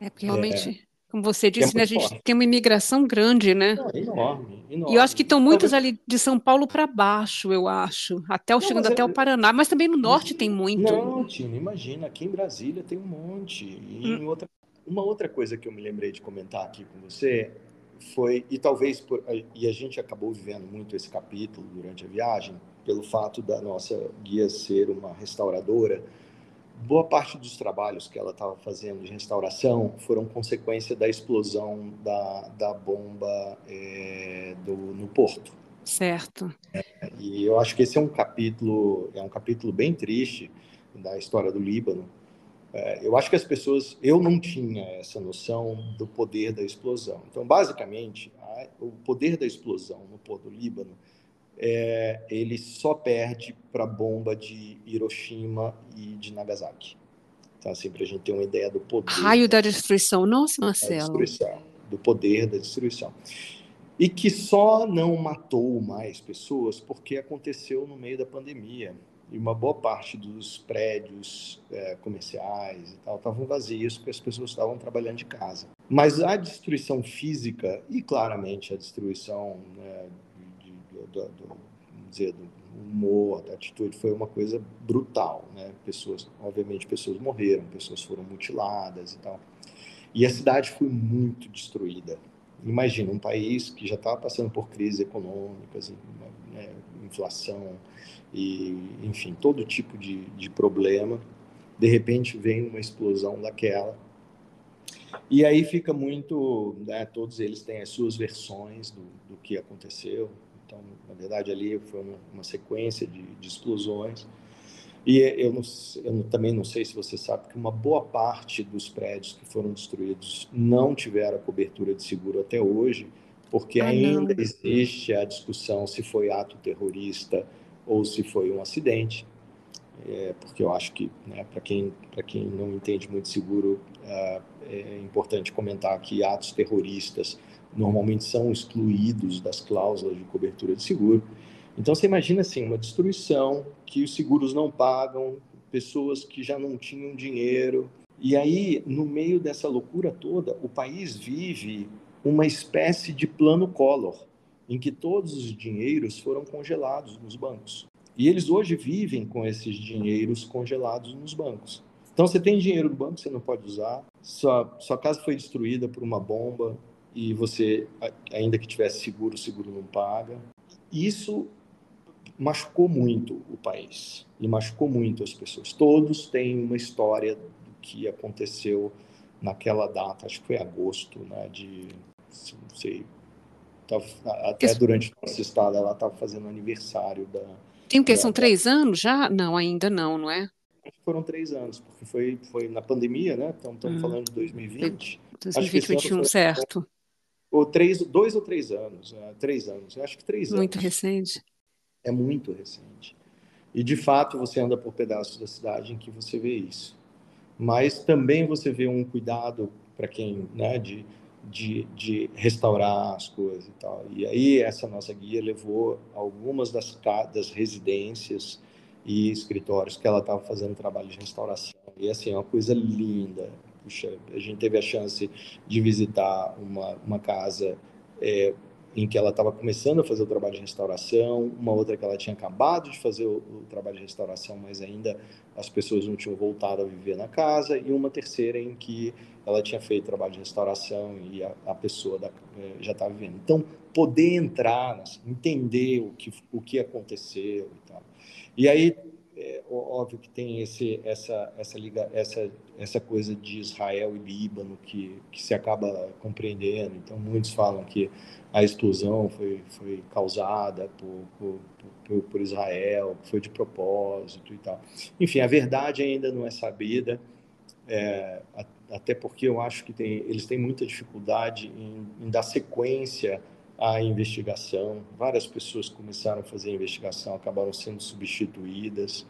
É porque realmente, é, como você disse, é né, a gente forte. tem uma imigração grande, né? Não, enorme, enorme. E eu acho que estão muitos Talvez... ali de São Paulo para baixo, eu acho, até não, chegando até é... o Paraná, mas também no norte tem muito. Não, Tina, imagina, aqui em Brasília tem um monte. E hum. outra... uma outra coisa que eu me lembrei de comentar aqui com você foi, e talvez, por, e a gente acabou vivendo muito esse capítulo durante a viagem, pelo fato da nossa guia ser uma restauradora, boa parte dos trabalhos que ela estava fazendo de restauração foram consequência da explosão da, da bomba é, do, no porto. Certo. É, e eu acho que esse é um capítulo, é um capítulo bem triste da história do Líbano. É, eu acho que as pessoas, eu não tinha essa noção do poder da explosão. Então, basicamente, a, o poder da explosão no porto do Líbano é, ele só perde para a bomba de Hiroshima e de Nagasaki. Então, assim, para a gente ter uma ideia do poder. Raio da destruição. Nossa, Marcelo. Destruição, do poder da destruição. E que só não matou mais pessoas porque aconteceu no meio da pandemia. E uma boa parte dos prédios é, comerciais e tal estavam vazios porque as pessoas estavam trabalhando de casa. Mas a destruição física e claramente a destruição né, do, do, vamos dizer, do humor, da atitude, foi uma coisa brutal, né? Pessoas, obviamente, pessoas morreram, pessoas foram mutiladas e tal. E a cidade foi muito destruída. Imagina um país que já estava passando por crises econômicas, né, inflação e, enfim, todo tipo de, de problema. De repente vem uma explosão daquela e aí fica muito, né, todos eles têm as suas versões do, do que aconteceu. Então, na verdade, ali foi uma, uma sequência de, de, explosões. E eu, não, eu, também não sei se você sabe que uma boa parte dos prédios que foram destruídos não tiveram a cobertura de seguro até hoje, porque ah, ainda não. existe a discussão se foi ato terrorista ou se foi um acidente. É, porque eu acho que, né, para quem, quem não entende muito seguro, é, é importante comentar que atos terroristas normalmente são excluídos das cláusulas de cobertura de seguro. Então você imagina assim, uma destruição que os seguros não pagam, pessoas que já não tinham dinheiro. E aí, no meio dessa loucura toda, o país vive uma espécie de plano Collor, em que todos os dinheiros foram congelados nos bancos. E eles hoje vivem com esses dinheiros congelados nos bancos. Então você tem dinheiro no banco, você não pode usar, sua, sua casa foi destruída por uma bomba, e você, ainda que tivesse seguro, o seguro não paga. Isso machucou muito o país e machucou muito as pessoas. Todos têm uma história do que aconteceu naquela data, acho que foi agosto, né, de, não sei, tava, até durante a nossa estada ela estava fazendo aniversário da... Tem o que, são três anos já? Não, ainda não, não é? Foram três anos, porque foi, foi na pandemia, né, então estamos hum. falando de 2020. 2020, 2021, certo ou três, dois ou três anos, é, três anos, eu acho que três muito anos. Muito recente. É muito recente. E de fato você anda por pedaços da cidade em que você vê isso. Mas também você vê um cuidado para quem, né, de, de, de restaurar as coisas e tal. E aí essa nossa guia levou algumas das, das residências e escritórios que ela estava fazendo trabalho de restauração. E assim, é uma coisa linda, puxa, a gente teve a chance de visitar uma, uma casa é, em que ela estava começando a fazer o trabalho de restauração, uma outra que ela tinha acabado de fazer o, o, trabalho de restauração, mas ainda as pessoas não tinham voltado a viver na casa, e uma terceira em que ela tinha feito trabalho de restauração e a, a pessoa da, é, já estava vivendo. Então, poder entrar, entender o que, o que aconteceu e tal. E aí é óbvio que tem esse, essa, essa, liga, essa, essa coisa de Israel e Líbano que, que se acaba compreendendo. Então, muitos falam que a explosão foi, foi causada por, por, por, por Israel, foi de propósito e tal. Enfim, a verdade ainda não é sabida, é, até porque eu acho que tem, eles têm muita dificuldade em, em dar sequência a investigação. Várias pessoas começaram a fazer a investigação, acabaram sendo substituídas.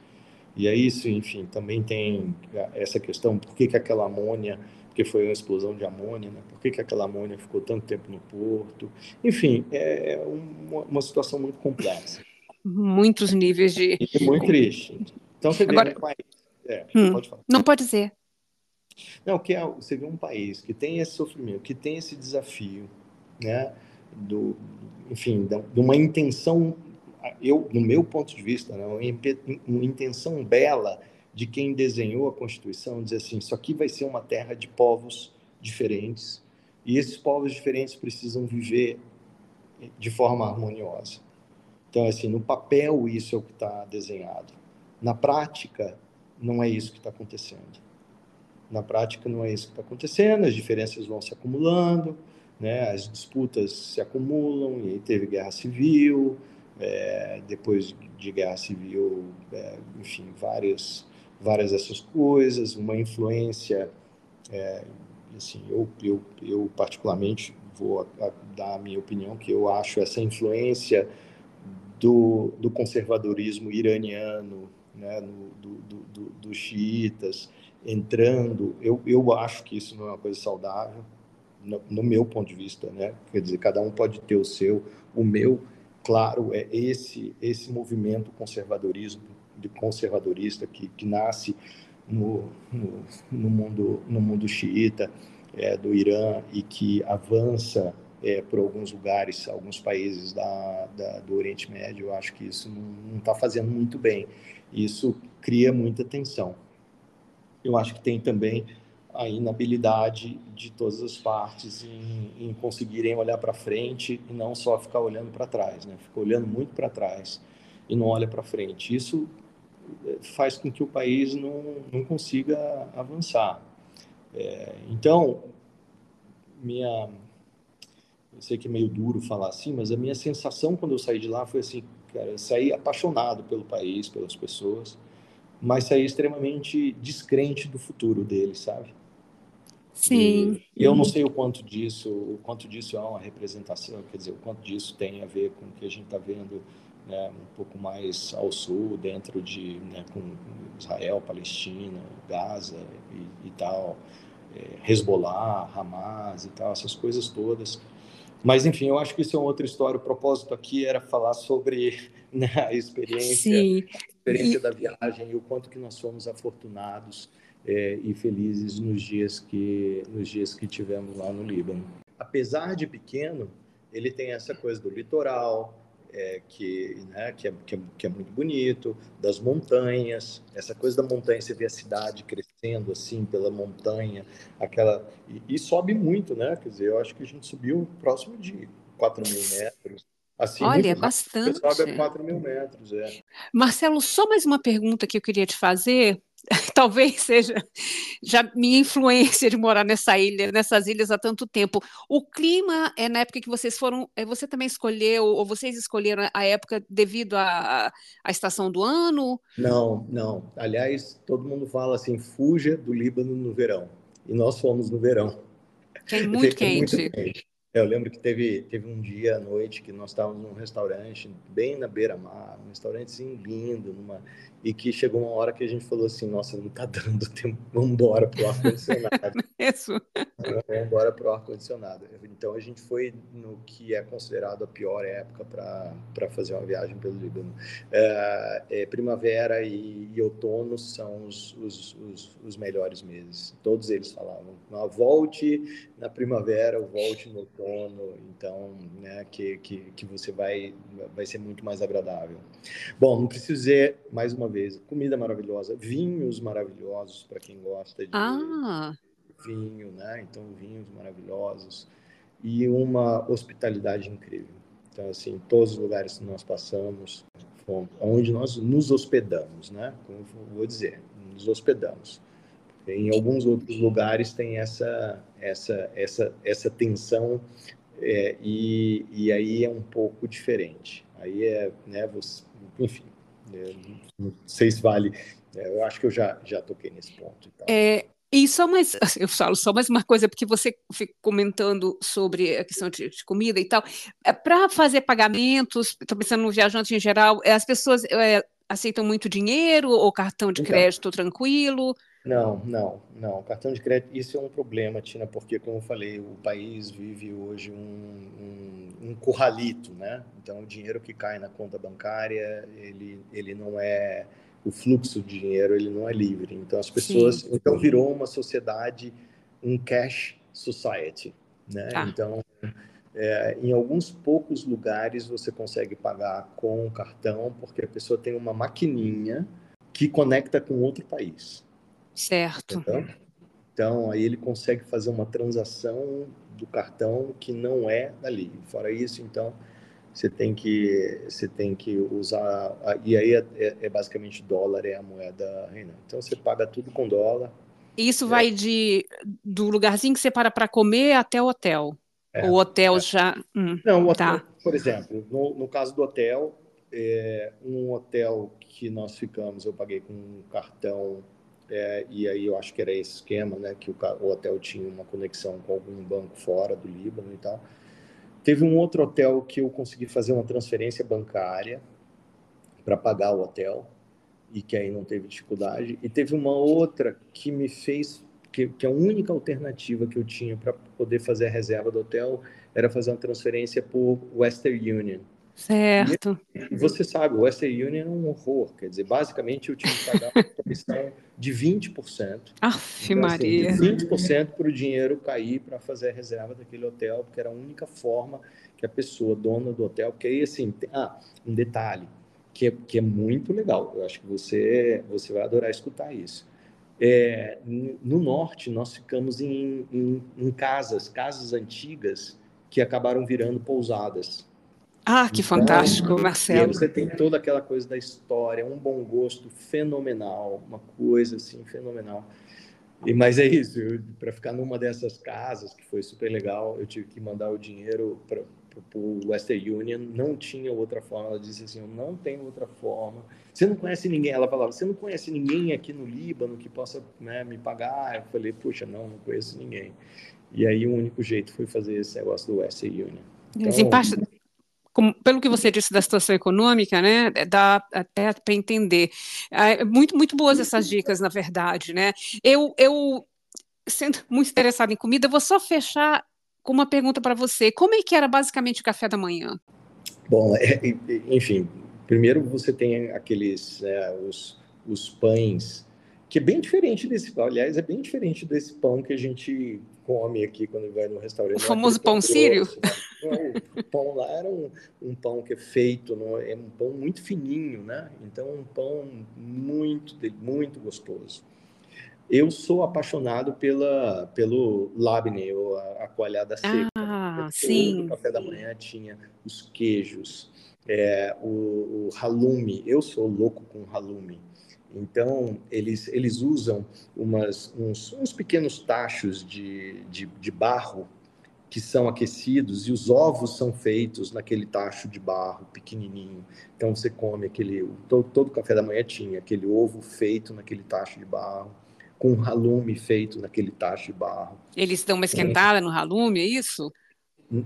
E é isso, enfim, também tem essa questão, por que, que aquela amônia, porque foi uma explosão de amônia, né? por que, que aquela amônia ficou tanto tempo no porto? Enfim, é uma, uma situação muito complexa. Muitos níveis de... E muito triste. Então, você vê Agora... um país... É, hum, pode falar. Não pode dizer. Não, que é, você vê um país que tem esse sofrimento, que tem esse desafio, né, do, enfim, de uma intenção, eu, no meu ponto de vista, né, uma intenção bela de quem desenhou a Constituição, dizer assim, isso aqui vai ser uma terra de povos diferentes, e esses povos diferentes precisam viver de forma harmoniosa. Então, assim, no papel isso é o que está desenhado. Na prática, não é isso que está acontecendo. Na prática, não é isso que está acontecendo, as diferenças vão se acumulando, né? as disputas se acumulam, e aí teve guerra civil, é, depois de guerra civil, é, enfim, várias, várias dessas coisas, uma influência, é, assim, eu, eu, eu particularmente vou dar a minha opinião, que eu acho essa influência do, do conservadorismo iraniano, né, no, do, do, dos xiitas, entrando, eu, eu acho que isso não é uma coisa saudável, no, no, meu ponto de vista, né? Quer dizer, cada um pode ter o seu, o meu, claro, é esse esse movimento conservadorismo, de conservadorista que, que nasce no, no, no mundo no mundo xiita é, do Irã e que avança é, por alguns lugares, alguns países da, da, do Oriente Médio, eu acho que isso não está fazendo muito bem. Isso cria muita tensão eu acho que tem também a inabilidade de todas as partes em, em conseguirem olhar para frente e não só ficar olhando para trás, né? Fica olhando muito para trás e não olha para frente. Isso eh, faz com que o país não, não consiga avançar. É, então, minha, eu sei que é meio duro falar assim, mas a minha sensação quando eu saí de lá foi assim, cara, eu saí apaixonado pelo país, pelas pessoas mas sair extremamente descrente do futuro dele, sabe? Sim. E eu não sei o quanto disso, o quanto disso é uma representação, quer dizer, o quanto disso tem a ver com o que a gente está vendo né, um pouco mais ao sul, dentro de né, com Israel, Palestina, Gaza e, e tal, é, Hezbollah, Hamas e tal, essas coisas todas. Mas enfim, eu acho que isso é uma outra história. O propósito aqui era falar sobre né, a experiência Sim experiência e... da viagem e o quanto que nós fomos afortunados é, e felizes nos dias que nos dias que tivemos lá no Líbano. Apesar de pequeno, ele tem essa coisa do litoral, é, que, né, que, é, que, é, que, é, muito bonito, das montanhas, essa coisa da montanha, você vê a cidade crescendo assim pela montanha, aquela e, e sobe muito, né? Quer dizer, eu acho que a gente subiu próximo de 4 mil metros, Assim, Olha, é bastante. Sobe a 4 mil metros, é. Marcelo, só mais uma pergunta que eu queria te fazer. Talvez seja já minha influência de morar nessa ilha, nessas ilhas há tanto tempo. O clima é na época que vocês foram, é, você também escolheu, ou vocês escolheram a época devido à, à estação do ano? Não, não. Aliás, todo mundo fala assim, fuja do Líbano no verão. E nós fomos no verão. Que é muito quente. Muito quente. Eu lembro que teve, teve um dia à noite que nós estávamos num restaurante bem na beira-mar, um restaurante assim, lindo, numa, e que chegou uma hora que a gente falou assim, nossa, não está dando tempo, vamos embora para o ar-condicionado. Isso. Vamos embora para o ar-condicionado. Então a gente foi no que é considerado a pior época para fazer uma viagem pelo Líbano. É, é, primavera e, e, outono são os, os, os, os, melhores meses. Todos eles falavam, volte na primavera, volte no outono, então, né, que, que, que você vai, vai ser muito mais agradável. Bom, não preciso dizer mais uma vez, comida maravilhosa, vinhos maravilhosos para quem gosta de ah. Vinho, né? Então, vinhos maravilhosos e uma hospitalidade incrível. Então, assim, todos os lugares que nós passamos, onde nós nos hospedamos, né? Como vou dizer, nos hospedamos. Em alguns outros lugares tem essa essa essa essa tensão é, e, e aí é um pouco diferente. Aí é, né? Você, enfim, é, não sei se vale. É, eu acho que eu já, já toquei nesse ponto. É, e só mais, eu falo só mais uma coisa, porque você fica comentando sobre a questão de, de comida e tal. É, Para fazer pagamentos, estou pensando no viajante em geral, é, as pessoas é, aceitam muito dinheiro ou cartão de então, crédito tranquilo? Não, não, não. Cartão de crédito, isso é um problema, Tina, porque, como eu falei, o país vive hoje um, um, um curralito, né? Então, o dinheiro que cai na conta bancária, ele, ele não é o fluxo de dinheiro ele não é livre. Então as pessoas, Sim. então virou uma sociedade, um cash society, né? Ah. Então é, em alguns poucos lugares você consegue pagar com cartão porque a pessoa tem uma maquininha que conecta com outro país. Certo. Então, então aí ele consegue fazer uma transação do cartão que não é dali. Fora isso, então você tem que você tem que usar e aí é, é, é basicamente dólar é a moeda reina. Então você paga tudo com dólar. Isso é. vai de do lugarzinho que você para para comer até o hotel. É, o hotel é. já. Hum, Não, o tá. hotel, por exemplo, no, no caso do hotel, é, um hotel que nós ficamos, eu paguei com um cartão, é, e aí eu acho que era esse esquema, né? Que o, o hotel tinha uma conexão com algum banco fora do Líbano e tal. Teve um outro hotel que eu consegui fazer uma transferência bancária para pagar o hotel e que aí não teve dificuldade. E teve uma outra que me fez que, que a única alternativa que eu tinha para poder fazer a reserva do hotel era fazer uma transferência por Western Union. Certo. E você sabe, o Western Union é um horror. Quer dizer, basicamente eu tinha que pagar uma comissão de 20%. Aff, então, assim, Maria. Assim, 20% para o dinheiro cair para fazer a reserva daquele hotel, porque era a única forma que a pessoa, dona do hotel, porque aí assim, tem, ah, um detalhe, que é, que é muito legal. Eu acho que você, você vai adorar escutar isso. É, no norte, nós ficamos em, em, em, casas, casas antigas que acabaram virando pousadas. Ah, que então, fantástico, Marcelo. você tem toda aquela coisa da história, um bom gosto fenomenal, uma coisa assim fenomenal. E, mas é isso, para ficar numa dessas casas, que foi super legal, eu tive que mandar o dinheiro para o Western Union, não tinha outra forma. Ela disse assim: Eu não tenho outra forma. Você não conhece ninguém? Ela falava: Você não conhece ninguém aqui no Líbano que possa né, me pagar? Eu falei: Puxa, não, não conheço ninguém. E aí o único jeito foi fazer esse negócio do Western Union. Então, como, pelo que você disse da situação econômica, né, dá até para entender. É, muito, muito boas essas dicas, na verdade, né? Eu, eu sendo muito interessada em comida, vou só fechar com uma pergunta para você. Como é que era basicamente o café da manhã? Bom, é, enfim, primeiro você tem aqueles, é, os, os pães, que é bem diferente desse. Aliás, é bem diferente desse pão que a gente come aqui quando vai no restaurante. O é famoso pão sírio? Né? o pão lá era um, um pão que é feito, não, é um pão muito fininho, né? Então, um pão muito, muito gostoso. Eu sou apaixonado pela, pelo labne, ou a, a coalhada seca. Ah, sim. No café da manhã tinha os queijos, é, o, o halloumi. Eu sou louco com halloumi. Então, eles, eles usam umas, uns, uns pequenos tachos de, de, de, barro que são aquecidos e os ovos são feitos naquele tacho de barro pequenininho. Então, você come aquele... Todo, todo café da manhã tinha aquele ovo feito naquele tacho de barro com halume feito naquele tacho de barro. Eles dão uma esquentada é. no halume, é isso?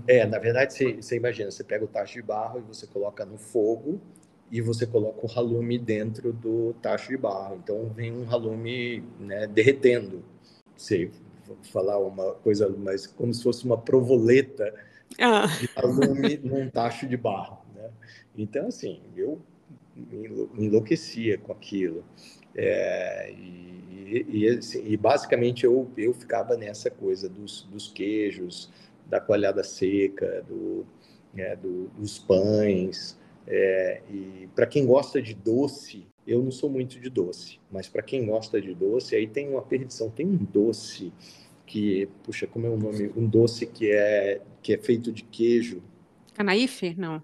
É, na verdade, você, você, imagina, você pega o tacho de barro e você coloca no fogo e você coloca o halume dentro do tacho de barro. Então vem um halume né, derretendo. Sei falar uma coisa, mas como se fosse uma provoleta ah. de halume num tacho de barro. Né? Então, assim, eu me enlouquecia com aquilo. É, e, e, assim, e, basicamente eu, eu ficava nessa coisa dos, dos queijos, da coalhada seca, do, é, do dos pães. É, e para quem gosta de doce, eu não sou muito de doce, mas para quem gosta de doce, aí tem uma perdição. Tem um doce que, puxa, como é o nome? Um doce que é, que é feito de queijo. Canaífe? Não.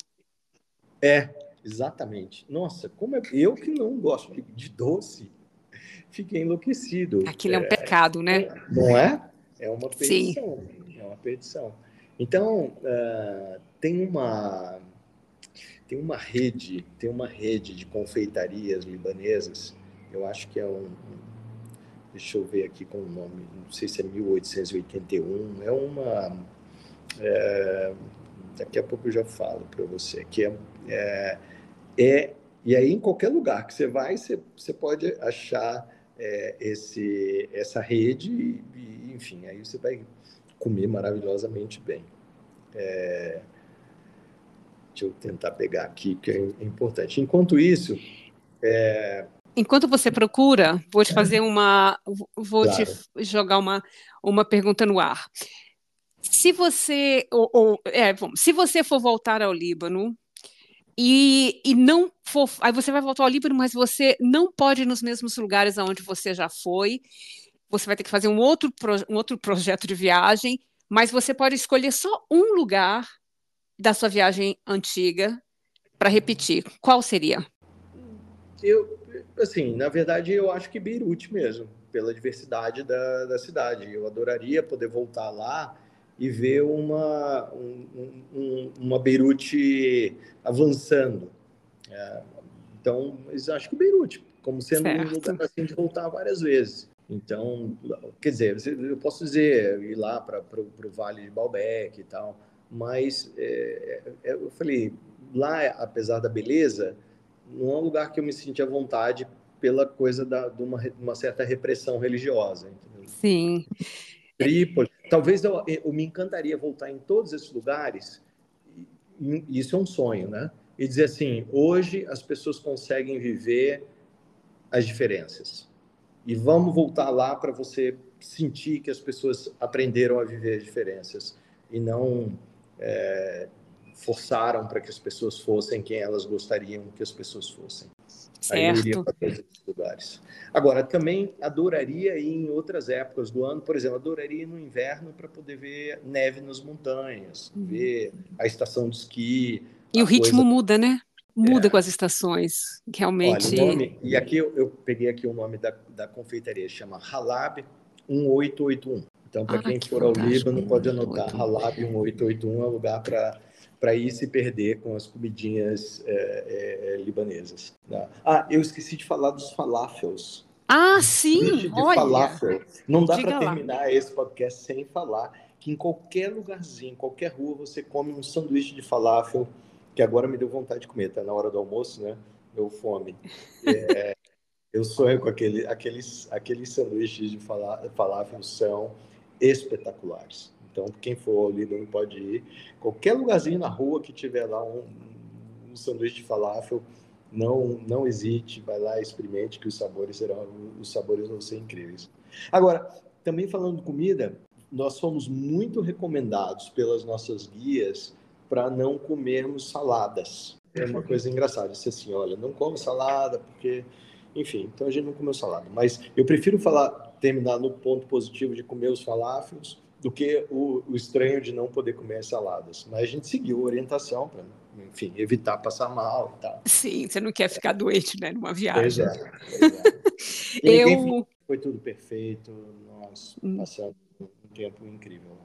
É, Exatamente. Nossa, como é... eu que não gosto de, de doce, fiquei enlouquecido. Aquilo é, é um pecado, né? Não é? É uma perdição. Sim. É uma perdição. Então, uh, tem uma tem uma rede, tem uma rede de confeitarias libanesas. Eu acho que é um, deixa eu ver aqui com o nome, não sei se é 1881. É uma é, daqui a pouco eu já falo para você que é, é é e aí em qualquer lugar que você vai, você, você pode achar é, esse, essa rede e, e, enfim, aí você vai comer maravilhosamente bem. É, deixa eu tentar pegar aqui, que é importante. Enquanto isso, é, Enquanto você procura, vou te fazer uma, vou claro. te jogar uma, uma pergunta no ar. Se você, ou, ou é, bom, se você for voltar ao Líbano e, e não for, aí você vai voltar ao Líbano, mas você não pode ir nos mesmos lugares aonde você já foi. Você vai ter que fazer um outro, um outro projeto de viagem, mas você pode escolher só um lugar da sua viagem antiga para repetir. Qual seria? Eu, assim, na verdade, eu acho que Beirute mesmo, pela diversidade da, da cidade. Eu adoraria poder voltar lá e ver uma, um, um, uma Beirute avançando. É, então, acho que Beirute, como sendo certo. um lugar assim de voltar várias vezes. Então, quer dizer, eu posso dizer, ir lá para o Vale de Baalbek e tal, mas é, é, eu falei, lá, apesar da beleza, não é um lugar que eu me senti à vontade pela coisa da, de uma, uma certa repressão religiosa. Entendeu? Sim. Trípoli. Talvez eu, eu, me encantaria voltar em todos esses lugares, isso é um sonho, né? E dizer assim: hoje as pessoas conseguem viver as diferenças. E vamos voltar lá para você sentir que as pessoas aprenderam a viver as diferenças e não é, forçaram para que as pessoas fossem quem elas gostariam que as pessoas fossem. Certo. Aí eu iria para todos esses lugares. Agora, também adoraria ir em outras épocas do ano, por exemplo, adoraria ir no inverno para poder ver neve nas montanhas, uhum. ver a estação de esqui. E o ritmo coisa... muda, né? Muda é. com as estações, realmente. Olha, nome, e aqui eu, eu, peguei aqui o nome da, da confeitaria, chama Halab 1881. Então, para ah, quem que for ao Líbano, pode anotar Halab 1881 é um lugar para ir se perder com as comidinhas é, é, é, libanesas. Né? Ah, eu esqueci de falar dos falafels. Ah, sim, olha. Falafel. Não dá para terminar esse podcast sem falar que em qualquer lugarzinho, em qualquer rua, você come um sanduíche de falafel, que agora me deu vontade de comer, tá na hora do almoço, né? Deu fome. É, eu sonho com aquele, aqueles, aqueles sanduíches de falafel são espetaculares. Então, quem for ao Líbano pode ir. Qualquer lugarzinho na rua que tiver lá um, um sanduíche de falafel, não não hesite, vai lá, experimente que os sabores serão os sabores vão ser incríveis. Agora, também falando de comida, nós fomos muito recomendados pelas nossas guias para não comermos saladas. É uma coisa engraçada, disse assim, olha, não come salada porque, enfim, então a gente não comeu salada. Mas eu prefiro falar, terminar no ponto positivo de comer os falafels do que o, o, estranho de não poder comer saladas. Mas a gente seguiu a orientação para, enfim, evitar passar mal e tal. Sim, você não quer ficar doente, né, numa viagem. Pois é. Pois é. eu... Foi tudo perfeito, nós hum. passamos um tempo incrível.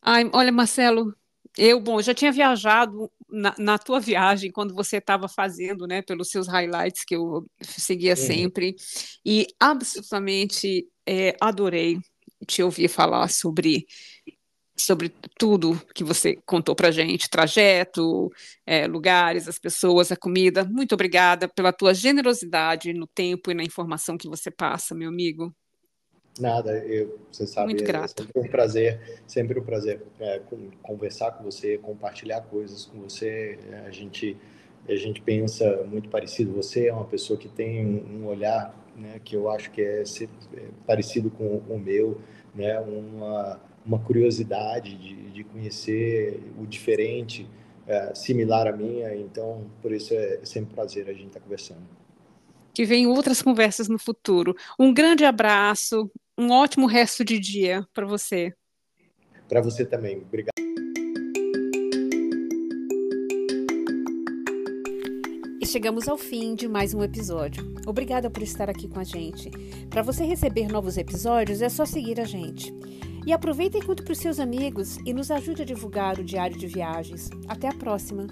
Ai, olha, Marcelo, eu, bom, já tinha viajado na, na tua viagem, quando você estava fazendo, né, pelos seus highlights que eu seguia sempre, e absolutamente é, adorei te ouvir falar sobre sobre tudo que você contou para gente, trajeto, é, lugares, as pessoas, a comida. Muito obrigada pela tua generosidade no tempo e na informação que você passa, meu amigo. Nada, eu, você sabe, Muito é sempre um prazer, sempre um prazer é, conversar com você, compartilhar coisas com você. A gente, a gente pensa muito parecido. Você é uma pessoa que tem um olhar né, que eu acho que é, é parecido com o meu né, uma, uma curiosidade de, de conhecer o diferente, é, similar à minha, então por isso é sempre um prazer a gente estar tá conversando. Que venham outras conversas no futuro. Um grande abraço, um ótimo resto de dia para você. Para você também, obrigado. E chegamos ao fim de mais um episódio. Obrigada por estar aqui com a gente. Para você receber novos episódios, é só seguir a gente. E aproveita e conte para os seus amigos e nos ajude a divulgar o Diário de Viagens. Até a próxima!